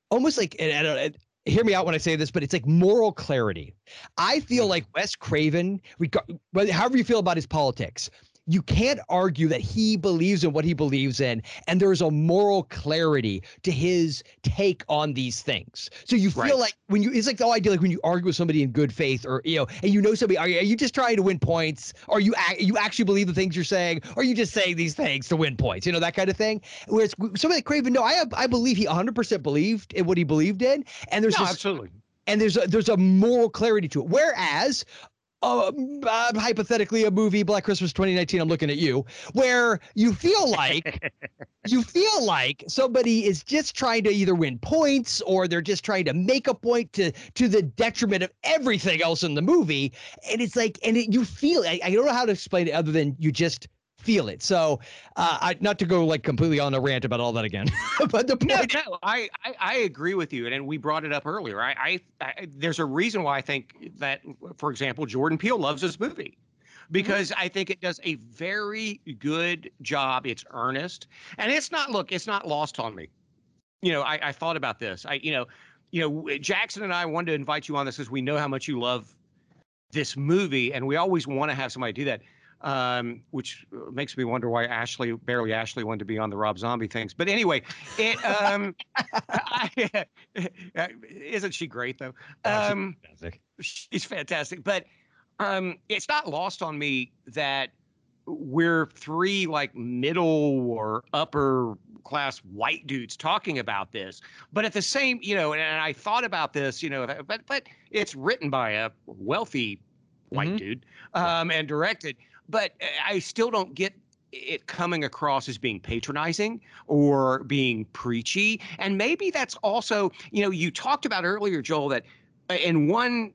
almost like and, and, and hear me out when I say this, but it's like moral clarity. I feel mm. like Wes Craven, however you feel about his politics, you can't argue that he believes in what he believes in and there's a moral clarity to his take on these things. So you feel right. like when you it's like the whole idea like when you argue with somebody in good faith or you know and you know somebody are you, are you just trying to win points? Or you you actually believe the things you're saying? Or are you just saying these things to win points? You know that kind of thing? Whereas somebody like craven no i i believe he 100% believed in what he believed in and there's no, this, absolutely. and there's a there's a moral clarity to it. Whereas uh, uh, hypothetically a movie Black Christmas 2019 I'm looking at you where you feel like you feel like somebody is just trying to either win points or they're just trying to make a point to to the detriment of everything else in the movie. And it's like and it, you feel I, I don't know how to explain it other than you just feel it. So, uh, I, not to go like completely on a rant about all that again, but the point. No, no, I, I, I agree with you, and, and we brought it up earlier. I, I, I, there's a reason why I think that, for example, Jordan Peele loves this movie. Because I think it does a very good job. It's earnest, and it's not. Look, it's not lost on me. You know, I, I thought about this. I, you know, you know, Jackson and I wanted to invite you on this because we know how much you love this movie, and we always want to have somebody do that um, which makes me wonder why Ashley, barely Ashley, wanted to be on the Rob Zombie things. But anyway, it um, I, isn't she great though? Um, she's fantastic. She's fantastic, but um, it's not lost on me that we're three like middle or upper class white dudes talking about this but at the same you know and, and i thought about this you know but but it's written by a wealthy white mm-hmm. dude um, and directed but uh, I still don't get it coming across as being patronizing or being preachy. And maybe that's also, you know, you talked about earlier, Joel, that uh, in one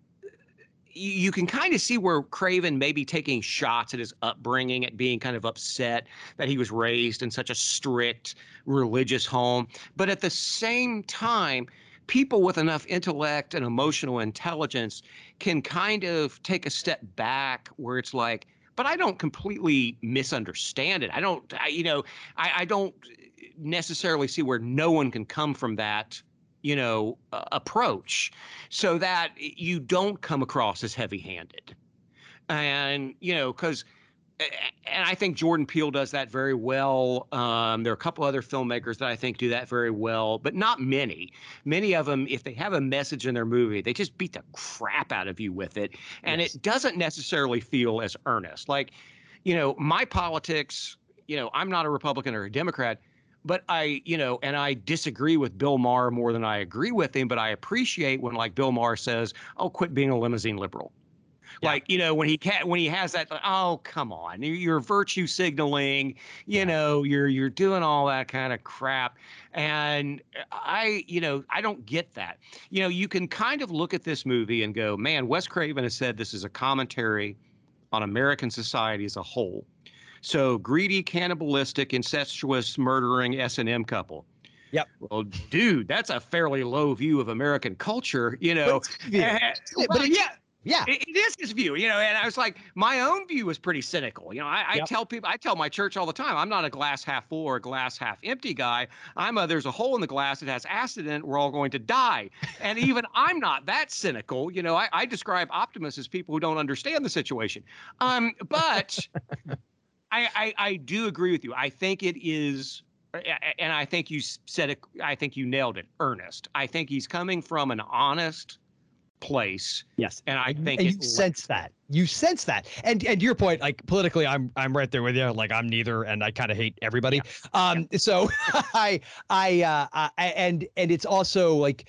you can kind of see where Craven may be taking shots at his upbringing, at being kind of upset that he was raised in such a strict religious home. But at the same time, people with enough intellect and emotional intelligence can kind of take a step back where it's like, but I don't completely misunderstand it. I don't, I, you know, I, I don't necessarily see where no one can come from that you know uh, approach so that you don't come across as heavy-handed and you know because and I think Jordan Peele does that very well. Um, there are a couple other filmmakers that I think do that very well, but not many. Many of them, if they have a message in their movie, they just beat the crap out of you with it, and yes. it doesn't necessarily feel as earnest. Like, you know, my politics. You know, I'm not a Republican or a Democrat, but I, you know, and I disagree with Bill Maher more than I agree with him. But I appreciate when, like, Bill Maher says, "Oh, quit being a limousine liberal." Yeah. Like you know when he can when he has that oh come on you're virtue signaling you yeah. know you're you're doing all that kind of crap and uh, I you know I don't get that you know you can kind of look at this movie and go man Wes Craven has said this is a commentary on American society as a whole so greedy cannibalistic incestuous murdering S and M couple Yep. Well, dude, that's a fairly low view of American culture, you know. But, yeah, eh, but yeah, yeah, it, it is his view, you know. And I was like, my own view was pretty cynical. You know, I, I yep. tell people, I tell my church all the time, I'm not a glass half full or a glass half empty guy. I'm a there's a hole in the glass that has acid in it. We're all going to die. And even I'm not that cynical. You know, I, I describe optimists as people who don't understand the situation. Um, but I, I I do agree with you. I think it is and I think you said it. I think you nailed it. Earnest. I think he's coming from an honest place. Yes, and I think and you sense that. You sense that, and and your point, like politically, I'm I'm right there with you. Like I'm neither, and I kind of hate everybody. Yeah. Um, yeah. so I I uh I, and and it's also like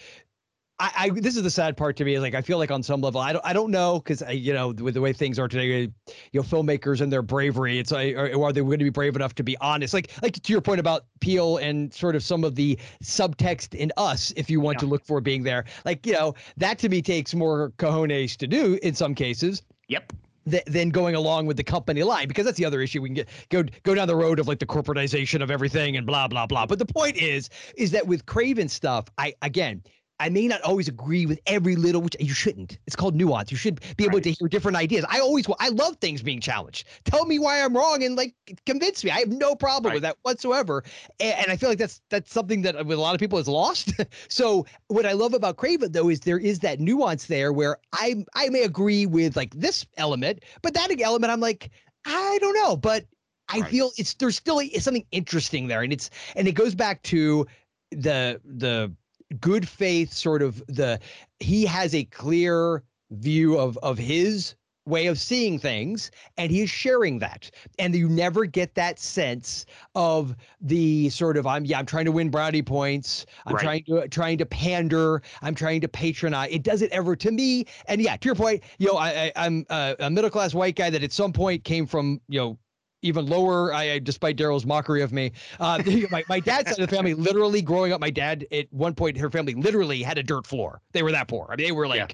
I, I, this is the sad part to me is like I feel like on some level I don't I don't know because you know with the way things are today you know filmmakers and their bravery it's like are, are they going to be brave enough to be honest? Like like to your point about Peele and sort of some of the subtext in us if you want yeah. to look for being there like you know that to me takes more cojones to do in some cases yep. than going along with the company line because that's the other issue we can get go go down the road of like the corporatization of everything and blah blah blah. Mm-hmm. But the point is is that with Craven stuff I again I may not always agree with every little, which you shouldn't. It's called nuance. You should be able right. to hear different ideas. I always, I love things being challenged. Tell me why I'm wrong and like convince me. I have no problem right. with that whatsoever. And, and, I feel like that's that's something that with a lot of people is lost. so what I love about Craven though is there is that nuance there where I I may agree with like this element, but that element I'm like I don't know, but I right. feel it's there's still it's something interesting there, and it's and it goes back to the the good faith sort of the he has a clear view of of his way of seeing things and he is sharing that. And you never get that sense of the sort of i'm yeah i'm trying to win brownie points. I'm Right. trying to trying to pander. I'm trying to patronize. It doesn't ever to me. And yeah to your point you know i, I i'm a, a middle class white guy that at some point came from you know even lower. I, I despite Daryl's mockery of me, uh, my my dad's side of the family, literally growing up, my dad at one point, her family literally had a dirt floor. They were that poor. I mean, they were like. Yeah.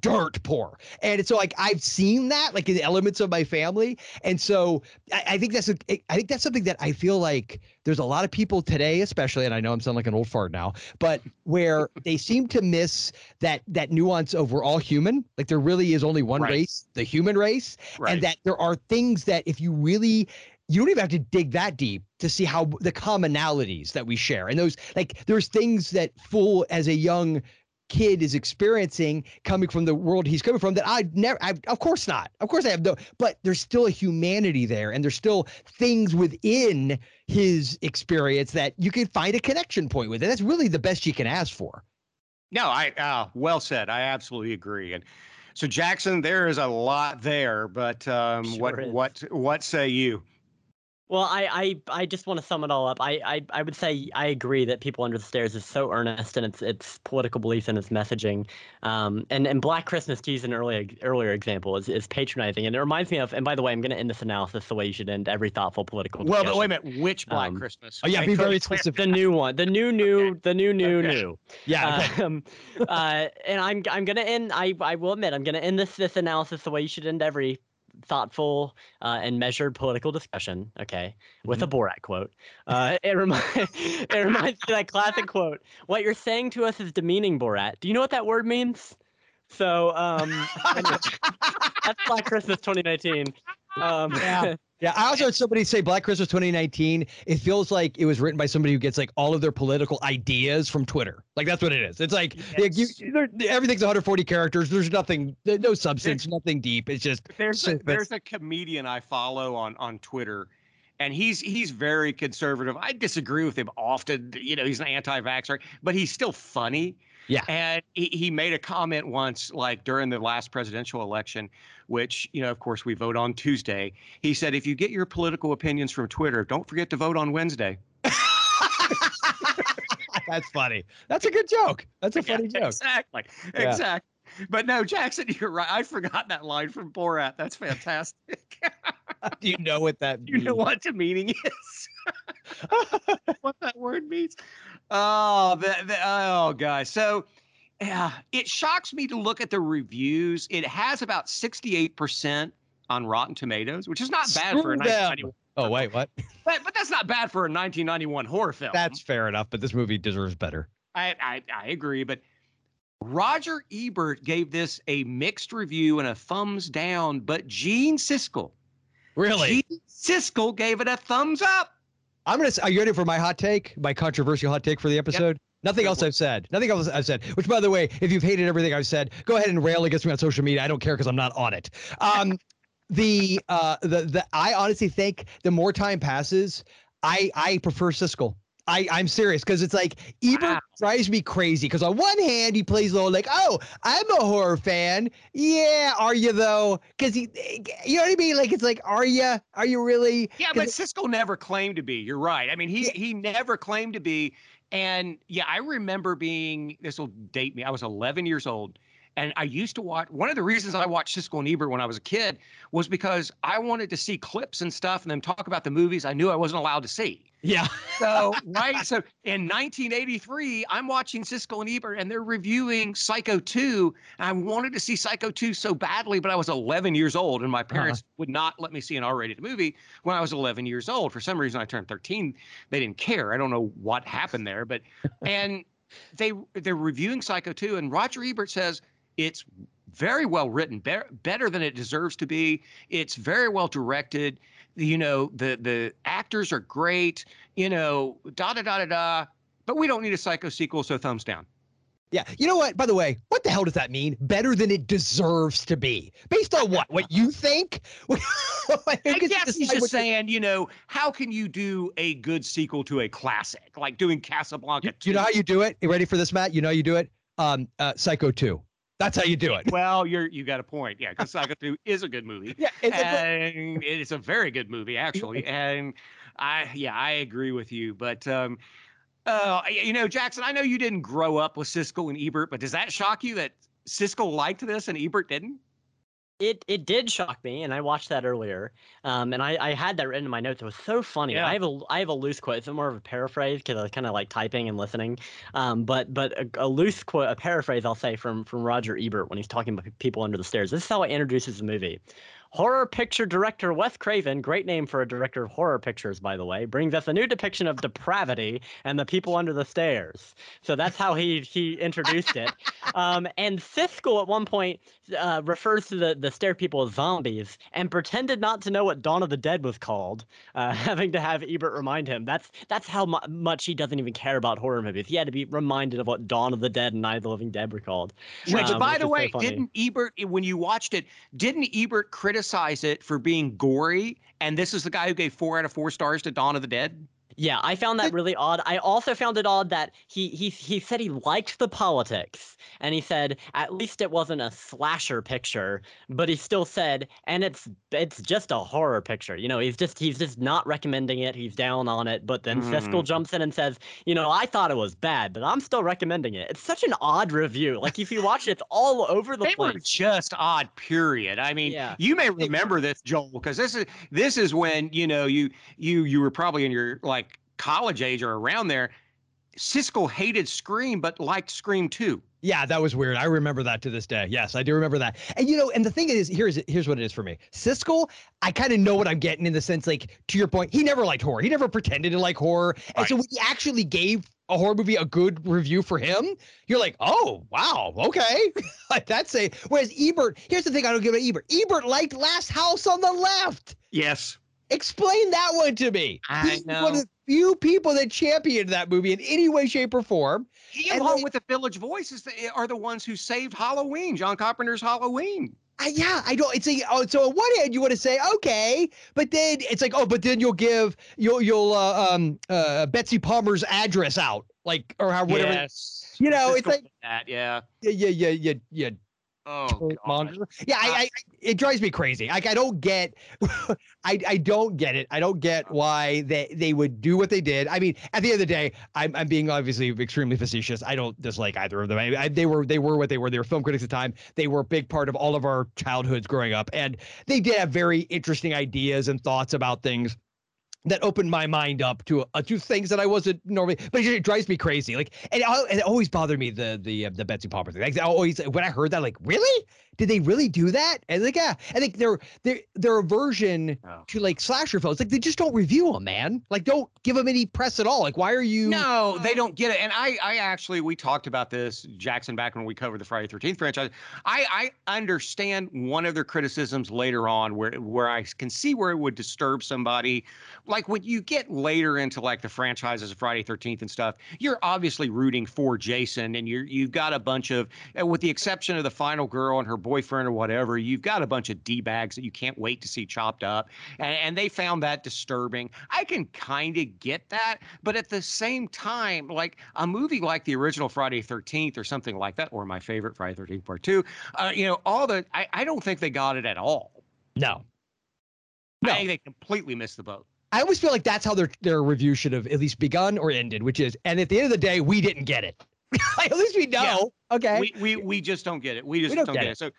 Dirt poor, and so like I've seen that like in elements of my family, and so I, I think that's a, I think that's something that I feel like there's a lot of people today, especially, and I know I'm sounding like an old fart now, but where they seem to miss that that nuance of we're all human, like there really is only one Right. race, the human race, Right. and that there are things that if you really you don't even have to dig that deep to see how the commonalities that we share and those like there's things that fool as a young kid is experiencing coming from the world he's coming from that I've never I, of course not of course I have no but there's still a humanity there and there's still things within his experience that you can find a connection point with and that's really the best you can ask for No, I uh, well said. I absolutely agree. And so Jackson, there is a lot there, but um, Sure what is. what what say you? Well, I, I, I just want to sum it all up. I, I, I would say I agree that People Under the Stairs is so earnest in its its political beliefs and its messaging. Um, and, and Black Christmas, to use an earlier earlier example, is, is patronizing. And it reminds me of, and by the way, I'm going to end this analysis the way you should end every thoughtful political Well, discussion. but wait a minute. Which Black Um, Christmas? oh yeah be very it's specific The new one, the new, new, the new, new, Okay. new. yeah okay. Um, uh, and I'm I'm gonna end. I I will admit I'm gonna end this this analysis the way you should end every thoughtful uh, and measured political discussion. Okay, with a Borat quote. Uh, it reminds it reminds me of that classic quote. What you're saying to us is demeaning, Borat. Do you know what that word means? So um, anyway, that's Black Christmas 2019. Um, Yeah. Yeah, I also heard somebody say Black Christmas 2019. It feels like it was written by somebody who gets like all of their political ideas from Twitter. Like that's what it is. It's like, like, you, there- everything's 140 characters. There's nothing, no substance, nothing deep. It's just There's a, there's a comedian I follow on on Twitter, and he's he's very conservative. I disagree with him often. You know, he's an anti-vaxxer, but he's still funny. Yeah. And he, he made a comment once, like during the last presidential election, which, you know, of course, we vote on Tuesday. He said, if you get your political opinions from Twitter, don't forget to vote on Wednesday. that's funny. That's a good joke. That's a Yeah, funny joke. Exactly. Yeah. Exactly. But no, Jackson, you're right. I forgot that line from Borat. That's fantastic. Do you know what that? you know what the meaning is? what that word means? Oh, the, the, oh, guys. So, yeah, it shocks me to look at the reviews. It has about 68% on Rotten Tomatoes, which is not bad for a 1991. Oh wait, what? But, but that's not bad for a 1991 horror film. That's fair enough. But this movie deserves better. I, I, I agree, but Roger Ebert gave this a mixed review and a thumbs down, but Gene Siskel, Really? Gene Siskel gave it a thumbs up. I'm gonna. Are you ready for my hot take? My controversial hot take for the episode. Nothing else. I've said. Nothing else I've said. Which, by the way, if you've hated everything I've said, go ahead and rail against me on social media. I don't care because I'm not on it. Um, the uh, the the I honestly think the more time passes, I I prefer Siskel. I, I'm serious because it's like Ebert Wow. drives me crazy because on one hand he plays low like oh I'm a horror fan yeah are you though because he you know what I mean like it's like are you are you really Yeah, but Siskel never claimed to be. You're right. I mean, he Yeah. he never claimed to be. And yeah, I remember being. This will date me. I was 11 years old, and I used to watch. One of the reasons I watched Siskel and Ebert when I was a kid was because I wanted to see clips and stuff, and then talk about the movies I knew I wasn't allowed to see. yeah So right, so in 1983, I'm watching Siskel and Ebert, and they're reviewing Psycho 2. And I wanted to see Psycho 2 so badly, but I was 11 years old, and my uh-huh. parents would not let me see an R-rated movie when I was 11 years old. For some reason, I turned 13. They didn't care. I don't know what happened there, but and they they're reviewing Psycho 2, and Roger Ebert says it's very well written, be- better than it deserves to be. It's very well directed. You know, the the actors are great. You know, da da da da da. But we don't need a Psycho sequel, so thumbs down. Yeah. You know what? By the way, what the hell does that mean? Better than it deserves to be. Based on what? What you think? I guess he's just saying, you know, how can you do a good sequel to a classic, like doing Casablanca? You, you know how you do it? You ready for this, Matt? You know how you do it? Um, uh, Psycho 2. That's how you do it. Well, you're you got a point. Yeah, because Psycho 2 is a good movie. Yeah, it's a- and it's a very good movie actually. And I yeah, I agree with you. But um uh you know, Jackson, I know you didn't grow up with Siskel and Ebert, but does that shock you that Siskel liked this and Ebert didn't? It it did shock me, and I watched that earlier. Um, and I, I had that written in my notes. It was so funny. Yeah. I have a I have a loose quote. It's more of a paraphrase because I was kind of like typing and listening. Um, but but a, a loose quote, a paraphrase, I'll say from from Roger Ebert when he's talking about people under the stairs. This is how he introduces the movie. Horror picture director Wes Craven, great name for a director of horror pictures, by the way, brings us a new depiction of depravity and the people under the stairs. So that's how he he introduced it. Um, and Siskel at one point uh, refers to the, the stair people as zombies and pretended not to know what Dawn of the Dead was called, uh, having to have Ebert remind him. That's that's how mu- much he doesn't even care about horror movies. He had to be reminded of what Dawn of the Dead and Night of the Living Dead were called. Which, Um, by which the is so way, didn't Ebert, when you watched it, didn't Ebert criticize it for being gory? And this is the guy who gave four out of four stars to Dawn of the Dead? Yeah, I found that really odd. I also found it odd that he he he said he liked the politics, and he said at least it wasn't a slasher picture, but he still said, and it's it's just a horror picture. You know, he's just he's just not recommending it. He's down on it, but then Siskel Mm. jumps in and says, you know, I thought it was bad, but I'm still recommending it. It's such an odd review. Like if you watch it, it's all over the they were place. just odd period i mean Yeah. you may remember this joel because this is this is when you know you you you were probably in your like college age or around there siskel hated scream but liked scream 2 Yeah, that was weird. I remember that to this day. Yes, I do remember that. And you know, and the thing is, here's here's what it is for me. Siskel, I kind of know what I'm getting in the sense, like to your point, he never liked horror. He never pretended to like horror. And so when he actually gave a horror movie a good review for him, you're like, oh wow, okay. Like that's a whereas Ebert, here's the thing I don't give it Ebert. Ebert liked Last House on the Left. yes Explain that one to me. I He's one of the few people that championed that movie in any way, shape, or form. he And along they- with the village voices are the ones who saved halloween john carpenter's halloween I, yeah, I don't. It's a oh, so on one hand you want to say okay, but then it's like oh, but then you'll give you'll you'll uh, um uh Betsy Palmer's address out like or how whatever. yes You know, it's like- that yeah Yeah, yeah, yeah, yeah, yeah. Oh monger. Yeah, I, ah. I, it drives me crazy. Like I don't get, I, I don't get it. I don't get why they they would do what they did. I mean, at the end of the day, I'm, I'm being obviously extremely facetious. I don't dislike either of them. I, I, they were they were what they were. They were film critics at the time. They were a big part of all of our childhoods growing up, and they did have very interesting ideas and thoughts about things that opened my mind up to uh, to things that I wasn't normally. But it drives me crazy. Like, and it, al- it always bothered me the the uh, the Betsy Palmer thing. Like, I always when I heard that, like, really? Did they really do that? And like, yeah, I think they're they're they're a version Oh. to like slasher films. Like, they just don't review them, man. Like, don't give them any press at all. Like, why are you? No, they don't get it. And I, I actually, we talked about this, Jackson, back when we covered the Friday Thirteenth franchise. I, I understand one of their criticisms later on, where where I can see where it would disturb somebody. Like when you get later into like the franchises of Friday Thirteenth and stuff, you're obviously rooting for Jason, and you're you've got a bunch of, with the exception of the final girl and her boyfriend or whatever, you've got a bunch of d bags that you can't wait to see chopped up, and, and they found that disturbing. I can kind of get that, but at the same time, like a movie like the original Friday Thirteenth or something like that, or my favorite Friday Thirteenth Part Two, uh, you know, all the I, I don't think they got it at all. no. No. I think they completely missed the boat. I always feel like that's how their their review should have at least begun or ended, which is, and at the end of the day, we didn't get it. at least we know. Yeah. Okay. We we we just don't get it. We just don't don't, get get, it. So.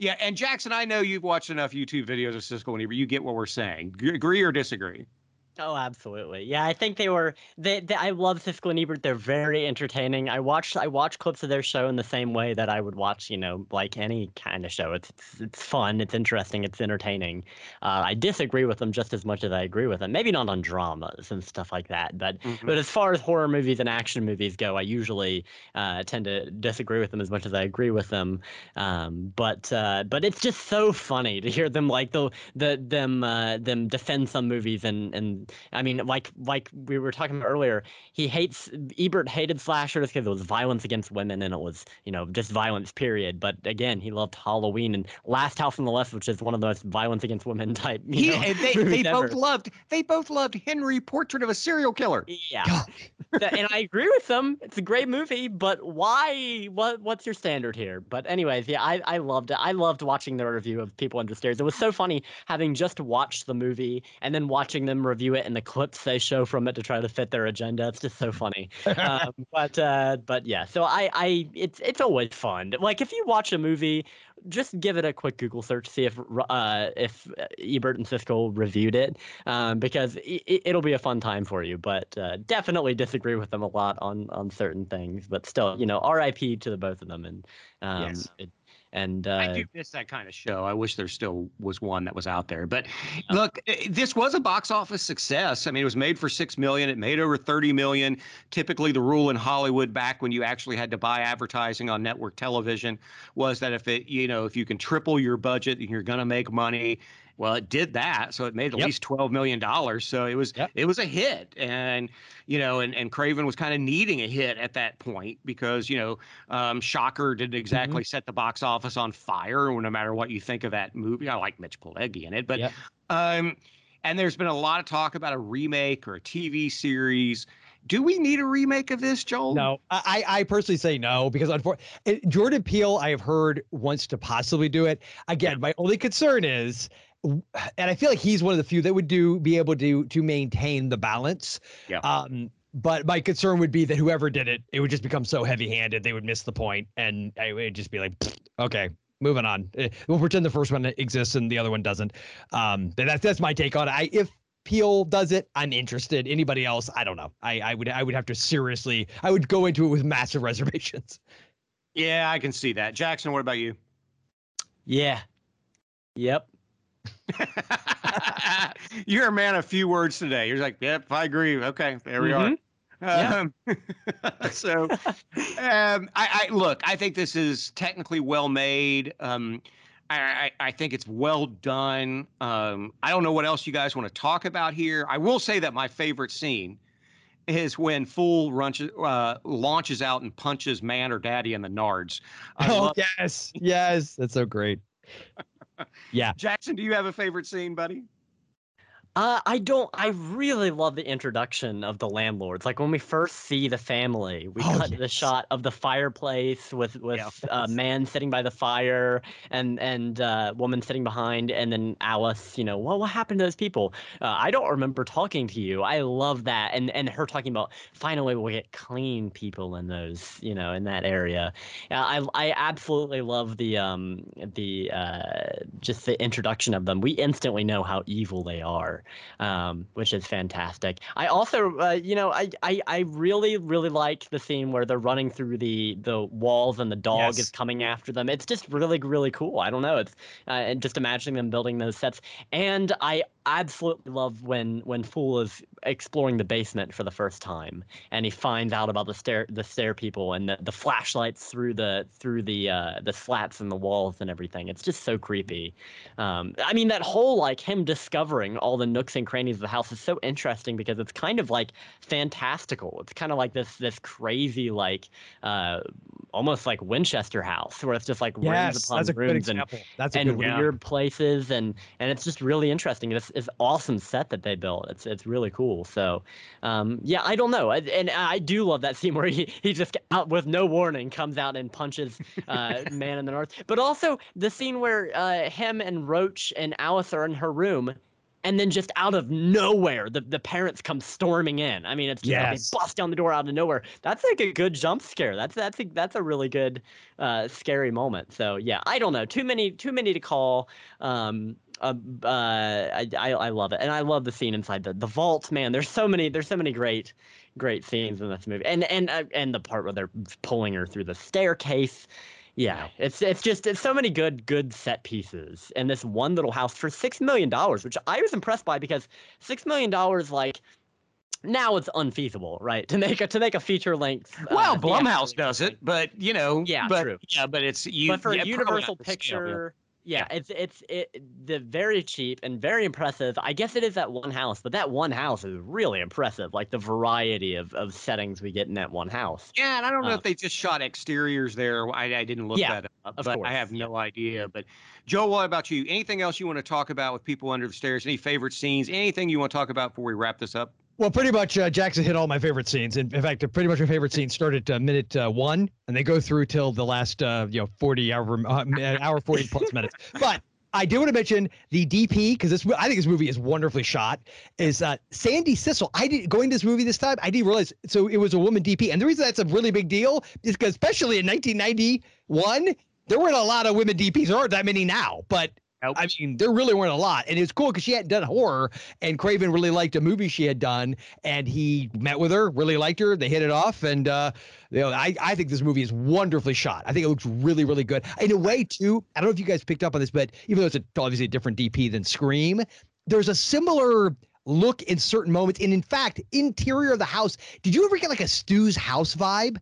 Yeah, and Jackson, I know you've watched enough YouTube videos of Siskel and Ebert. You get what we're saying. G- agree or disagree? Oh, absolutely. Yeah, I think they were. They, they, I love Siskel and Ebert. They're very entertaining. I watched. I watch clips of their show in the same way that I would watch, you know, like any kind of show. It's it's, it's fun. It's interesting. It's entertaining. Uh, I disagree with them just as much as I agree with them. Maybe not on dramas and stuff like that. But Mhm. but as far as horror movies and action movies go, I usually uh, tend to disagree with them as much as I agree with them. Um, but uh, but it's just so funny to hear them like the the them uh, them defend some movies and and I mean like like we were talking about earlier. He hates Ebert hated slashers because it was violence against women and it was you know just violence period. But again, he loved Halloween and Last House on the Left, which is one of the most violence against women type. You He, know, and they movies they both loved they both loved Henry Portrait of a Serial Killer. Yeah. And I agree with them. It's a great movie, but why? What what's your standard here? But anyways, yeah, I, I loved it. I loved watching the review of People Under Stairs. It was so funny having just watched the movie and then watching them review it and the clips they show from it to try to fit their agenda. It's just so funny. um, but uh, but yeah, so I I it's it's always fun. Like if you watch a movie just give it a quick Google search, see if uh, if Ebert and Siskel reviewed it, um, because it, will be a fun time for you. But uh, definitely disagree with them a lot on on certain things. But still, you know, R.I.P. to the both of them, and um, yes. it, and uh, I do miss that kind of show. I wish there still was one that was out there. But look, eh, this was a box office success. I mean, it was made for six million. It made over thirty million. Typically, the rule in Hollywood back when you actually had to buy advertising on network television was that if it, you know, if you can triple your budget, you're going to make money. Well, it did that, so it made at yep. least twelve million dollars. So it was yep. it was a hit, and you know, and and Craven was kind of needing a hit at that point because you know, um, Shocker didn't mm-hmm. exactly mm-hmm. set the box office on fire. No matter what you think of that movie, I like Mitch Pileggi in it, but yep. um, and there's been a lot of talk about a remake or a TV series. Do we need a remake of this, Joel? No, I, I personally say no because unfortunately, Jordan Peele I have heard wants to possibly do it. Again, my only concern is and I feel like he's one of the few that would do be able to to maintain the balance. Yeah. Um, but my concern would be that whoever did it, it would just become so heavy-handed they would miss the point, and I would just be like, okay, moving on. Eh, we'll pretend the first one exists and the other one doesn't. Um, that's that's my take on it. I if Peele does it, I'm interested. Anybody else, I don't know. I I would I would have to seriously. I would go into it with massive reservations. Yeah, I can see that. Jackson, what about you? Yeah. Yep. You're a man of few words today. You're like, yep, I agree. Okay, there we mm-hmm. are. Um, yeah. so, um, I, I, look. I think this is technically well made. Um, I, I, I, think it's well done. Um, I don't know what else you guys want to talk about here. I will say that my favorite scene is when Fool launches, uh, launches out and punches Man or Daddy in the nards. I oh yes, yes, that's so great yeah. Jackson, do you have a favorite scene, buddy? Uh, I don't. I really love the introduction of the landlords. Like when we first see the family, we oh, cut yes. the shot of the fireplace with with yeah, a uh, man sitting by the fire and and uh, woman sitting behind, and then Alice. You know, well, what happened to those people? Uh, I don't remember talking to you. I love that, and and her talking about finally we'll get clean people in those. You know, in that area. I I absolutely love the um the uh just the introduction of them. We instantly know how evil they are um, which is fantastic. I also, uh, you know, I, I I really really like the scene where they're running through the the walls and the dog yes. is coming after them. It's just really really cool. I don't know. It's uh, and just imagining them building those sets. And I absolutely love when when Fool is exploring the basement for the first time and he finds out about the stair the stair people and the, the flashlights through the through the uh, the slats in the walls and everything. It's just so creepy. Um, I mean that whole like him discovering all the nooks and crannies of the house is so interesting because it's kind of like fantastical. It's kind of like this this crazy like uh, almost like Winchester House where it's just like yes, rooms upon rooms and, that's and weird yeah. places and and it's just really interesting. This is awesome set that they built. It's it's really cool. So um, yeah, I don't know, I, and I do love that scene where he he just out with no warning comes out and punches uh, Man in the North, but also the scene where uh, him and Roach and Alice are in her room and then just out of nowhere, the, the parents come storming in. I mean, it's just yes. like they bust down the door out of nowhere. That's like a good jump scare. That's that's a, that's a really good uh, scary moment. So yeah, I don't know. Too many too many to call. Um, uh, uh, I, I, I love it, and I love the scene inside the the vault. Man, there's so many there's so many great great scenes in this movie, and and uh, and the part where they're pulling her through the staircase yeah, it's it's just it's so many good good set pieces in this one little house for six million dollars, which I was impressed by because six million dollars like now it's unfeasible, right? To make a to make a feature length. Uh, well, Blumhouse does it, but you know, yeah, but, true. Yeah, but it's you. But for yeah, a Universal picture, yeah, yeah, it's it's it the very cheap and very impressive. I guess it is that one house, but that one house is really impressive. Like the variety of, of settings we get in that one house. Yeah, and I don't know if um, they just shot exteriors there. I, I didn't look yeah, that up, but course. I have no idea. But Joe, what about you? Anything else you want to talk about with people under the stairs? Any favorite scenes? Anything you want to talk about before we wrap this up? Well, pretty much uh, Jackson hit all my favorite scenes. In, in fact, pretty much my favorite scenes start at uh, minute uh, one, and they go through till the last, uh, you know, forty hour, uh, hour forty plus minutes. But I do want to mention the DP because this I think this movie is wonderfully shot. Is uh, Sandi Sissel? I did going to this movie this time. I didn't realize so it was a woman DP, and the reason that's a really big deal is because especially in 1991, there weren't a lot of women DPs. There aren't that many now, but Nope. I mean, there really weren't a lot, and it was cool because she hadn't done horror, and Craven really liked a movie she had done, and he met with her, really liked her. They hit it off, and uh, you know, I I think this movie is wonderfully shot. I think it looks really really good. In a way, too. I don't know if you guys picked up on this, but even though it's a, obviously a different DP than Scream, there's a similar look in certain moments, and in fact, interior of the house. Did you ever get like a Stu's house vibe?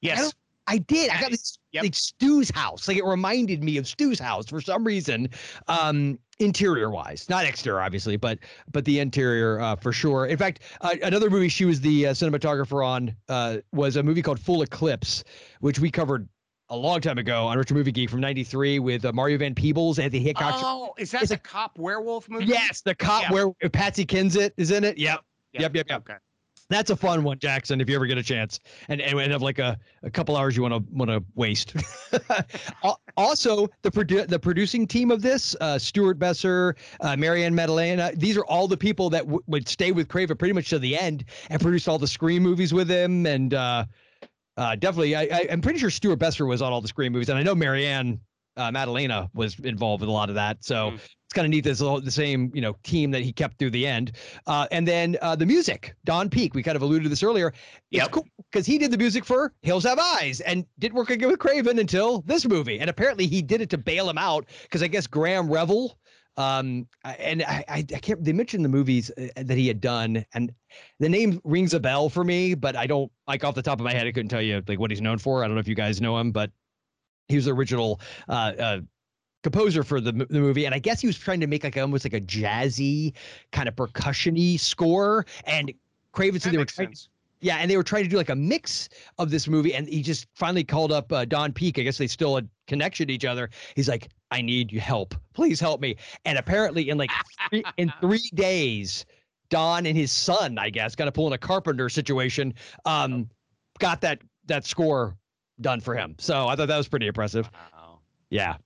Yes. I did. I got this yep. like Stu's house. Like it reminded me of Stu's house for some reason. Um, interior wise, not exterior, obviously, but but the interior uh, for sure. In fact, uh, another movie she was the uh, cinematographer on uh, was a movie called Full Eclipse, which we covered a long time ago on Retro Movie Geek from '93 with uh, Mario Van Peebles, Anthony Hitchcock. Oh, is that it's the a, cop werewolf movie? Yes, the cop yeah. where Patsy Kensit is in it. Yep. Yep. Yep. Yep. yep. Okay. That's a fun one, Jackson. If you ever get a chance, and and have like a, a couple hours you want to want to waste. also, the produ- the producing team of this, uh, Stuart Besser, uh, Marianne Maddalena, these are all the people that w- would stay with Craven pretty much to the end and produced all the Scream movies with him. And uh, uh, definitely, I, I, am pretty sure Stuart Besser was on all the Scream movies, and I know Marianne uh, Maddalena was involved with a lot of that. So. Mm it's kind of neat. This the same you know team that he kept through the end. Uh, and then uh, the music, Don Peake. We kind of alluded to this earlier. It's cool because he did the music for Hills Have Eyes and didn't work again with Craven until this movie. And apparently he did it to bail him out because I guess Graham Revell. Um, and I, I, I can't. They mentioned the movies uh, that he had done, and the name rings a bell for me, but I don't like off the top of my head. I couldn't tell you like what he's known for. I don't know if you guys know him, but he was the original uh, uh, composer for the, the movie and i guess he was trying to make like almost like a jazzy kind of percussiony score and craven said they were trying sense. yeah and they were trying to do like a mix of this movie and he just finally called up uh, don peake i guess they still had connection to each other. He's like i need your help. Please help me. And apparently in like three, in three days don and his son i guess kind of pulling a carpenter situation um got that that score done for him so i thought that was pretty impressive wow. yeah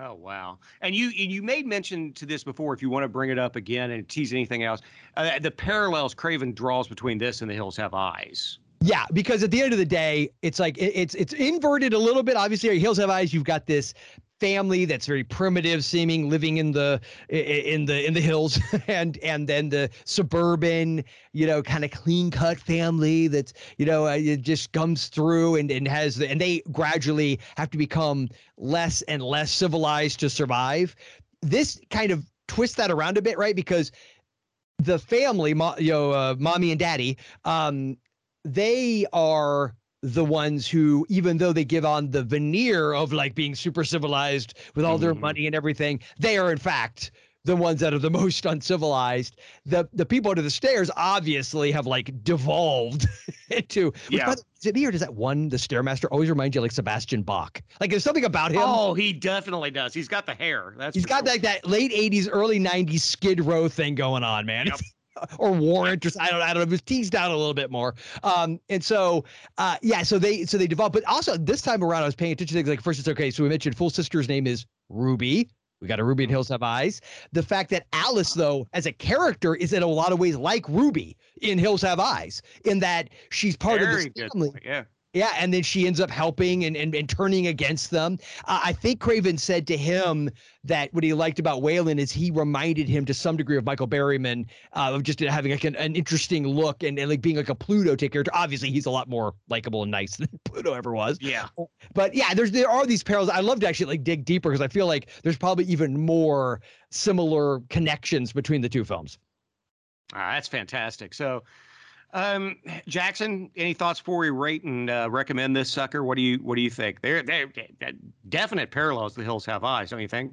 Oh wow! And you you made mention to this before. If you want to bring it up again and tease anything else, uh, the parallels Craven draws between this and The Hills Have Eyes. Yeah, because at the end of the day, it's like it, it's it's inverted a little bit. Obviously, Hills Have Eyes. You've got this family that's very primitive seeming living in the in the in the hills and and then the suburban you know kind of clean cut family that's you know uh, it just comes through and and has the and they gradually have to become less and less civilized to survive. This kind of twists that around a bit right? Because the family you know uh, mommy and daddy um they are the ones who, even though they give on the veneer of like being super civilized with all mm-hmm. their money and everything, they are in fact the ones that are the most uncivilized. The the people under the stairs obviously have like devolved into. Yeah. Is it me or does that one the stairmaster always remind you like Sebastian Bach? Like there's something about him. Oh, he definitely does. He's got the hair. That's he's got sure. like that late '80s, early '90s Skid Row thing going on, man. Yep. or warrant or I don't I don't know. It was teased out a little bit more. Um, and so uh, yeah, so they so they developed, but also this time around I was paying attention to things like first it's okay. So we mentioned Fool sister's name is Ruby. We got a Ruby and Hills Have Eyes. The fact that Alice, though, as a character, is in a lot of ways like Ruby in Hills Have Eyes, in that she's part Very of this family. yeah. Yeah, and then she ends up helping and, and, and turning against them. Uh, I think Craven said to him that what he liked about Whalen is he reminded him to some degree of Michael Berryman uh, of just having like an, an interesting look and, and like being like a Pluto type character. Obviously, he's a lot more likable and nice than Pluto ever was. Yeah. But yeah, there's there are these parallels. I love to actually like dig deeper because I feel like there's probably even more similar connections between the two films. Ah, that's fantastic. So um, Jackson, any thoughts before we rate and uh, recommend this sucker? What do you What do you think? They're, they're definite parallels. The Hills Have Eyes, don't you think?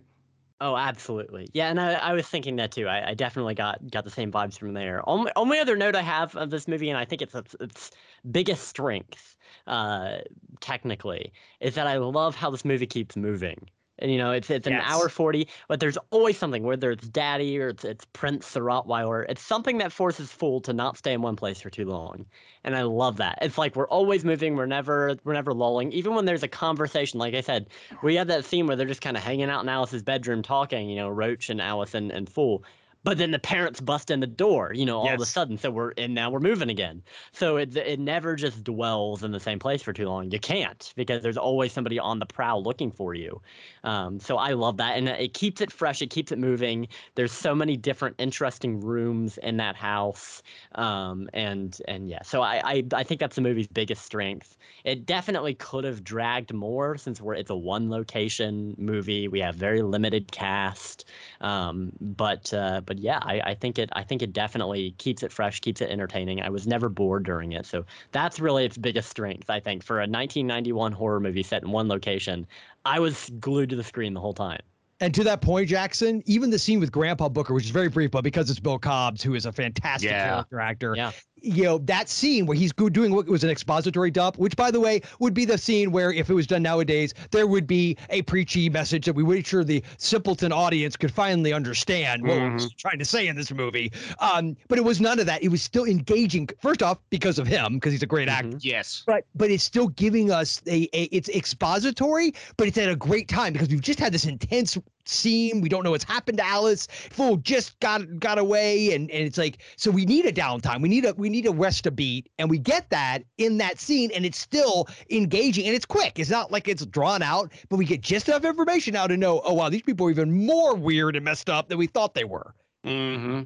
Oh, absolutely. Yeah, and I, I was thinking that too. I, I, definitely got got the same vibes from there. Only, only other note I have of this movie, and I think it's its, its biggest strength, uh, technically, is that I love how this movie keeps moving And you know, it's it's an Yes. hour forty, but there's always something, whether it's Daddy or it's, it's Prince the Rottweiler. It's something that forces Fool to not stay in one place for too long, and I love that. It's like we're always moving, we're never we're never lulling. Even when there's a conversation, like I said, we have that scene where they're just kind of hanging out in Alice's bedroom talking, you know, Roach and Alice and, and Fool. But then the parents bust in the door, you know, all of a sudden. So we're and now we're moving again. So it it never just dwells in the same place for too long. You can't because there's always somebody on the prowl looking for you. Um, so I love that, and it keeps it fresh. It keeps it moving. There's so many different interesting rooms in that house, um, and and yeah. So I, I I think that's the movie's biggest strength. It definitely could have dragged more since we're it's a one location movie. We have very limited cast, um, but uh, but yeah, I, I think it I think it definitely keeps it fresh, keeps it entertaining. I was never bored during it, so that's really its biggest strength. I think for a 1991 horror movie set in one location, I was glued to the screen the whole time. And to that point, Jackson, even the scene with Grandpa Booker, which is very brief, but because it's Bill Cobbs, who is a fantastic Yeah. character actor, Yeah. You know, that scene where he's doing what was an expository dump, which, by the way, would be the scene where, if it was done nowadays, there would be a preachy message that we would sure the simpleton audience could finally understand what Mhm. was trying to say in this movie. Um, but it was none of that. It was still engaging, first off, because of him, because he's a great actor. Mhm. Yes. But but it's still giving us a, a it's expository, but it's at a great time because we've just had this intense scene. We don't know what's happened to Alice. Fool just got got away, and, and it's like so we need a downtime. We need a we need a rest a beat, and we get that in that scene, and it's still engaging and it's quick. It's not like it's drawn out, but we get just enough information now to know. Oh wow, these people are even more weird and messed up than we thought they were. Mm-hmm.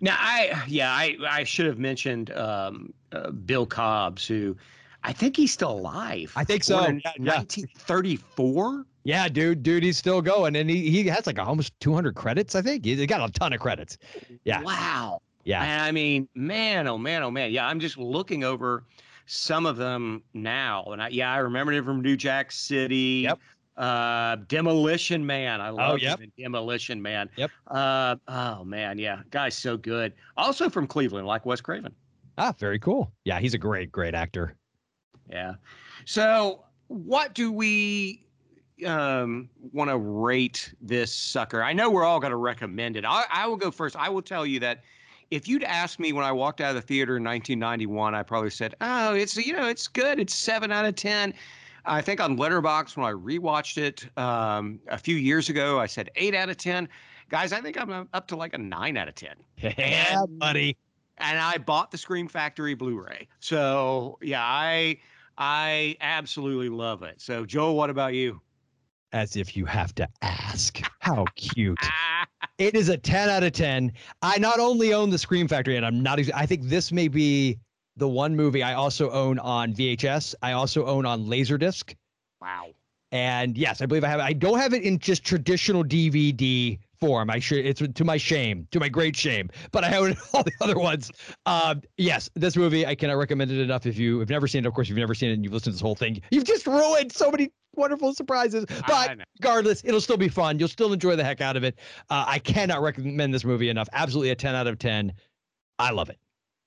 Now, I yeah, I I should have mentioned um, uh, Bill Cobbs, who I think he's still alive. I think so. in Yeah, yeah. 1934. Yeah, dude, dude, he's still going, and he he has like almost 200 credits. I think He's got a ton of credits. Yeah. Wow. Yeah. And I mean, man, oh man, oh man. Yeah, I'm just looking over some of them now, and I, yeah, I remember him from New Jack City. Yep. Uh, Demolition Man. I love yep. him Demolition Man. Yep. Uh, oh man, yeah, guy's so good. Also from Cleveland, like Wes Craven. Ah, very cool. Yeah, he's a great, great actor. Yeah. So, what do we um, want to rate this sucker? I know we're all going to recommend it. I, I will go first. I will tell you that if you'd asked me when I walked out of the theater in 1991, I probably said, "Oh, it's you know, it's good. It's seven out of 10. I think on Letterboxd when I rewatched it um, a few years ago, I said eight out of ten. Guys, I think I'm up to like a nine out of ten. Yeah, buddy. and I bought the Scream Factory Blu-ray. So yeah, I I absolutely love it. So Joel, what about you? As if you have to ask. How cute. It is a 10 out of 10. I not only own the Scream Factory, and I'm not, I think this may be the one movie I also own on VHS. I also own on Laserdisc. wow. And yes, I believe I have. I don't have it in just traditional DVD form. I should. It's to my shame, to my great shame. But I in all the other ones. Um, yes, this movie I cannot recommend it enough. If you have never seen it, of course, you've never seen it and you've listened to this whole thing, you've just ruined so many wonderful surprises. But regardless, it'll still be fun. You'll still enjoy the heck out of it. Uh, I cannot recommend this movie enough. Absolutely a 10 out of 10. I love it.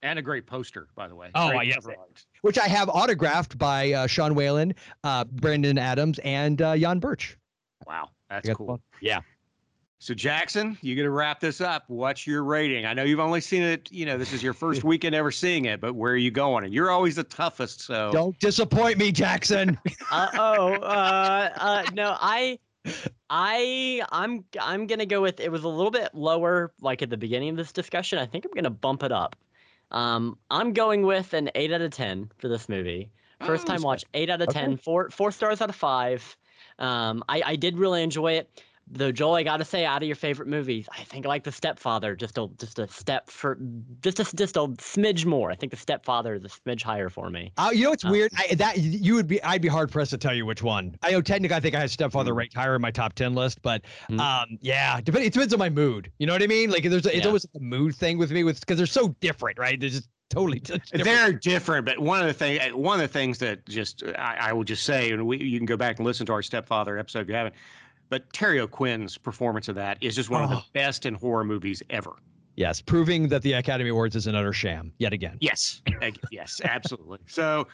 And a great poster, by the way. Oh, Great yes. Which I have autographed by uh, Sean Whalen, uh, Brandon Adams, and uh, Jan Birch. Wow, that's cool. Yeah. So Jackson, you got to wrap this up. What's your rating? I know you've only seen it. You know, this is your first weekend ever seeing it, but where are you going? And you're always the toughest. So Don't disappoint me, Jackson. Uh oh. Uh, uh, no, I, I, I'm, I'm gonna go with. It was a little bit lower, like at the beginning of this discussion. I think I'm gonna bump it up. Um, I'm going with an eight out of ten for this movie. First Oh, time watch, eight out of Okay. Four, four stars out of five. Um, I, I did really enjoy it. Though Joel, I gotta say, out of your favorite movies, I think I like The Stepfather just a just a step for just a just a smidge more. I think The Stepfather is a smidge higher for me. Uh, you know what's Uh, weird? I, that you would be, I'd be hard pressed to tell you which one. I know technically, I think I had Stepfather Mm. ranked higher in my top ten list, but Mm. um, yeah, depend, it depends on my mood. You know what I mean? Like there's, a, it's Yeah. always a mood thing with me, with because they're so different, right? They're just totally different. They're different, but one of the thing, one of the things that just I, I will just say, and we, you can go back and listen to our stepfather episode if you haven't. But Terry O'Quinn's performance of that is just one of the Oh. best in horror movies ever. yes, proving that the Academy Awards is an utter sham yet again. Yes, yes, absolutely. So,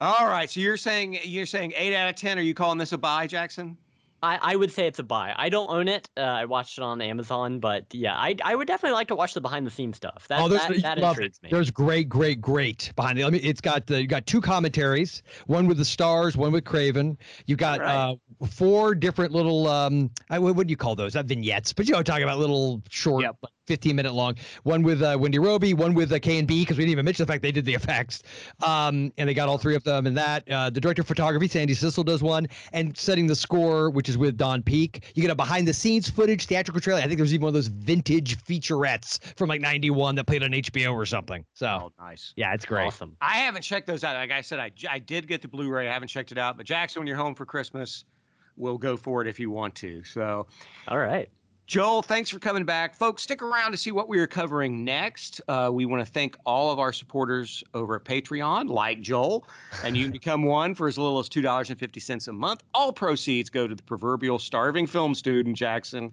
All right. So you're saying you're saying eight out of ten. Are you calling this a buy, Jackson? I, I would say it's a buy. I don't own it. Uh, I watched it on Amazon, but yeah, I I would definitely like to watch the behind the scenes stuff. That oh, there's, that, that love intrigues it. me. There's great, great, great behind it. I mean, it's got the you got two commentaries, one with the stars, one with Craven. You got Right. uh, four different little um, I, what, do you call those? Not vignettes, but you know, talking about little short, Yep. 15 minute long. One with uh, Wendy Robie, one with uh, KNB because we didn't even mention the fact they did the effects. Um, and they got all three of them in that. Uh, the director of photography, Sandi Sissel, does one, and setting the score, which is with Don Peake. You get a behind the scenes footage, theatrical trailer. I think there's even one of those vintage featurettes from like 91 that played on HBO or something. So Oh, nice. yeah, it's great. awesome. I haven't checked those out. Like I said, I, I did get the Blu-ray. I haven't checked it out. But Jackson, when you're home for Christmas, we'll go for it if you want to. So, All right. Joel, thanks for coming back, folks. Stick around to see what we are covering next. Uh, we want to thank all of our supporters over at Patreon, like Joel, and you can become one for as little as two dollars and fifty cents a month. All proceeds go to the proverbial starving film student, Jackson.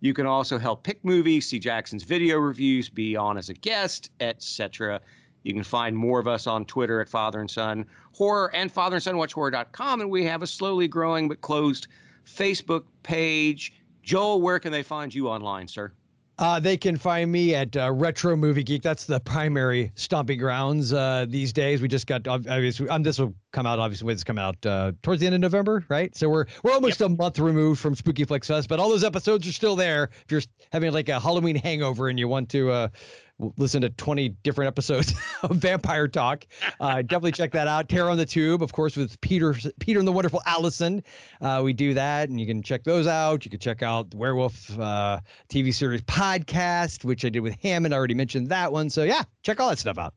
You can also help pick movies, see Jackson's video reviews, be on as a guest, etc. You can find more of us on Twitter at Father and Son Horror and Father and Son Watch Horror.com. And we have a slowly growing but closed Facebook page. Joel, where can they find you online, sir? Uh, they can find me at uh, Retro Movie Geek. That's the primary stomping grounds uh, these days. We just got obviously. Um, this will come out obviously. when This come out uh, towards the end of November, right? So we're we're almost a month removed from Spooky Flicks Fest, but all those episodes are still there. If you're having like a Halloween hangover and you want to uh, listen to 20 different episodes of Vampire Talk, uh, definitely check that out. Terror on the Tube, of course, with Peter Peter and the Wonderful Allison. Uh, we do that, and you can check those out. You can check out the Werewolf uh, TV series podcast, which I did with Hammond. I already mentioned that one. So yeah, check all that stuff out.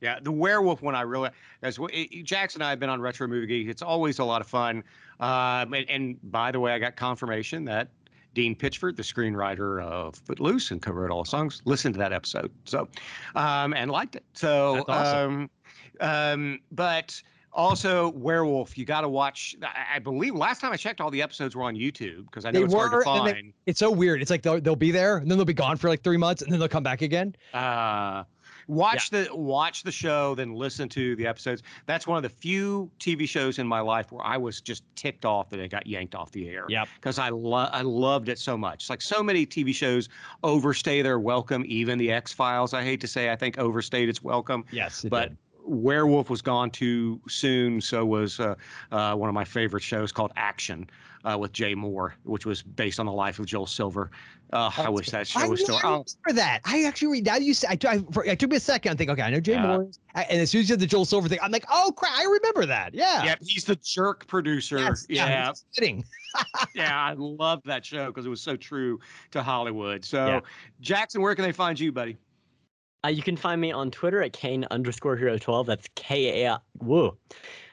Yeah, the werewolf one I really as Jackson and I have been on Retro Movie Geek. It's always a lot of fun. Um, and, and by the way, I got confirmation that Dean Pitchford, the screenwriter of Footloose and co-wrote all the songs, listened to that episode. So, um, and liked it. So, That's awesome. um, um, but also Werewolf, you got to watch. I, I believe last time I checked, all the episodes were on YouTube because I know They it's hard to were, and they- find. It's so weird. It's like they'll, they'll be there and then they'll be gone for like three months and then they'll come back again. Uh, watch the watch the show, then listen to the episodes. That's one of the few TV shows in my life where I was just ticked off that it got yanked off the air. Yep. Because I lo- I loved it so much. Like so many TV shows overstay their welcome. Even the X Files, I hate to say, I think overstayed its welcome. Yes, but Werewolf was gone too soon. So was uh, uh, one of my favorite shows called Action uh, with Jay Mohr, which was based on the life of Joel Silver. Uh, I wish that show I was still. I Oh, remember that. I actually read now. You said I, for- it took me a second. I think okay, I know Jay Yeah. Mohr, and as soon as you did the Joel Silver thing, I'm like, oh crap, I remember that. Yeah. yeah, he's the jerk producer. Yes, yeah, Fitting. yeah, I loved that show because it was so true to Hollywood. So, Yeah. Jackson, where can they find you, buddy? Uh, you can find me on Twitter at Kaine underscore hero 12. That's K A. Whoa.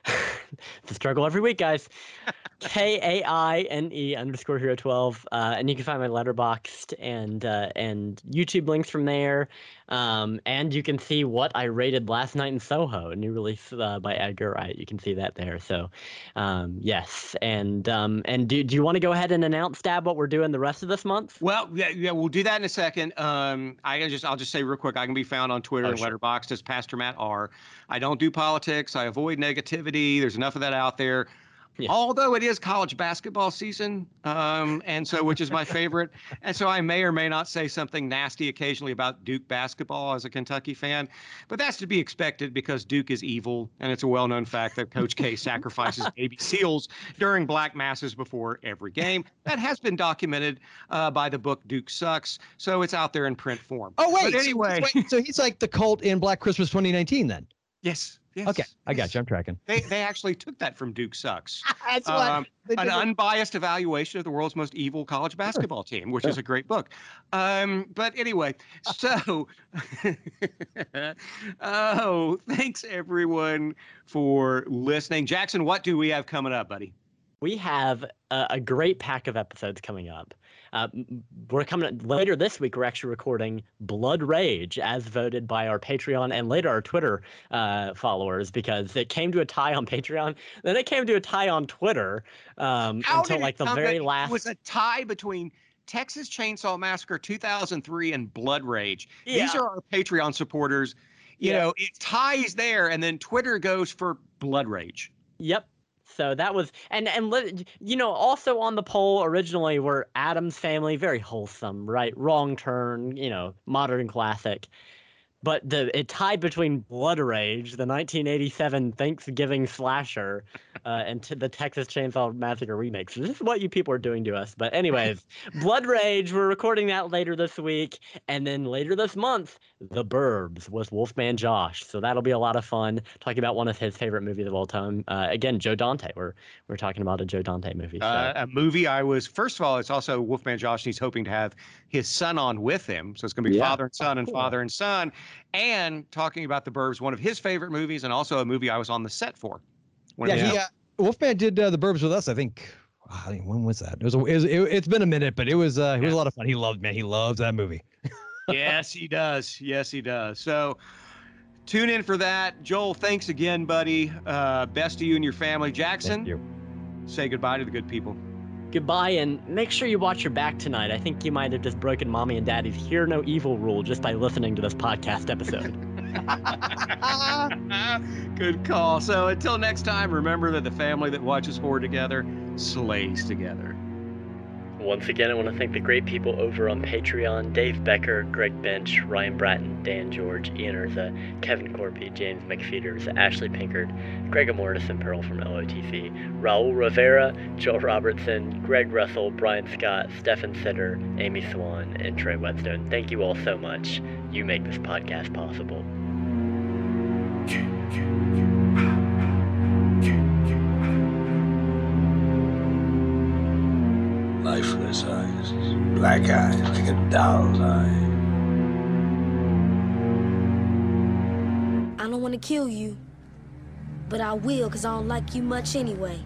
it's a struggle every week, guys. K A I N E underscore hero 12. Uh, and you can find my Letterboxd and uh, and YouTube links from there. Um, and you can see what I rated last night in Soho, a new release uh, by Edgar Wright. You can see that there. So, um, yes. And um, and do, do you want to go ahead and announce, Dab what we're doing the rest of this month? Well, yeah, yeah, we'll do that in a second. Um, I can just, I'll just say real quick, I can be found on Twitter Oh, and sure. Letterboxd as Pastor Matt R. I don't do politics. I avoid negativity. There's enough of that out there. Yeah. Although it is college basketball season, um, and so which is my favorite, and so I may or may not say something nasty occasionally about Duke basketball as a Kentucky fan, but that's to be expected because Duke is evil, and it's a well-known fact that Coach K sacrifices baby seals during black masses before every game. That has been documented uh, by the book Duke Sucks, so it's out there in print form. Oh wait. But so- anyway, wait, so he's like the cult in Black Christmas 2019 then. yes, yes. Okay, I got yes. you. I'm tracking. They they actually took that from Duke Sucks. That's Um, an it. unbiased evaluation of the world's most evil college basketball team, which is a great book. Um, but anyway, so oh, thanks everyone for listening. Jackson, what do we have coming up, buddy? we have a, a great pack of episodes coming up. Uh, we're coming later this week. We're actually recording Blood Rage as voted by our Patreon and later our Twitter uh, followers because it came to a tie on Patreon. Then it came to a tie on Twitter um, until like the very last. It was a tie between Texas Chainsaw Massacre 2003 and Blood Rage. These are our Patreon supporters. you Yeah. know, it ties there, and then Twitter goes for Blood Rage. Yep. So that was and and you know also on the poll originally were Addams family very wholesome right? Wrong turn you know modern classic, but the it tied between Blood Rage the 1987 Thanksgiving slasher, uh, and to the Texas Chainsaw Massacre remake. So this is what you people are doing to us. But anyways, Blood Rage we're recording that later this week, and then later this month The Burbs with Wolfman Josh. So that'll be a lot of fun talking about one of his favorite movies of all time. Uh, again, Joe Dante. We're we're talking about a Joe Dante movie. So. Uh, a movie I was first of all, it's also Wolfman Josh. And he's hoping to have his son on with him, so it's going to be Yeah. father and son and cool. father and son. And talking about the Burbs, one of his favorite movies, and also a movie I was on the set for. Yeah, he, uh, Wolfman did uh, the Burbs with us. I think. I think- when was that? It was. A, it, it's been a minute, but it was. Uh, it was a lot of fun. He loved man. He loves that movie. yes, he does. Yes, he does. So tune in for that. Joel, thanks again, buddy. Uh, best to you and your family. Jackson, Thank you. say goodbye to the good people. Goodbye, and make sure you watch your back tonight. I think you might have just broken mommy and daddy's hear no evil rule just by listening to this podcast episode. Good call. So until next time, remember that the family that watches horror together slays together. Once again, I want to thank the great people over on Patreon Dave Becker, Greg Bench, Ryan Bratton, Dan George, Ian Urza, Kevin Corpy, James McFeeters, Ashley Pinkard, Greg Amortis and Pearl from LOTC, Raul Rivera, Joel Robertson, Greg Russell, Brian Scott, Stefan Sitter, Amy Swan, and Trey Whetstone. Thank you all so much. You make this podcast possible. Lifeless eyes, black eyes like a doll's eye. I don't want to kill you, but I will because I don't like you much anyway.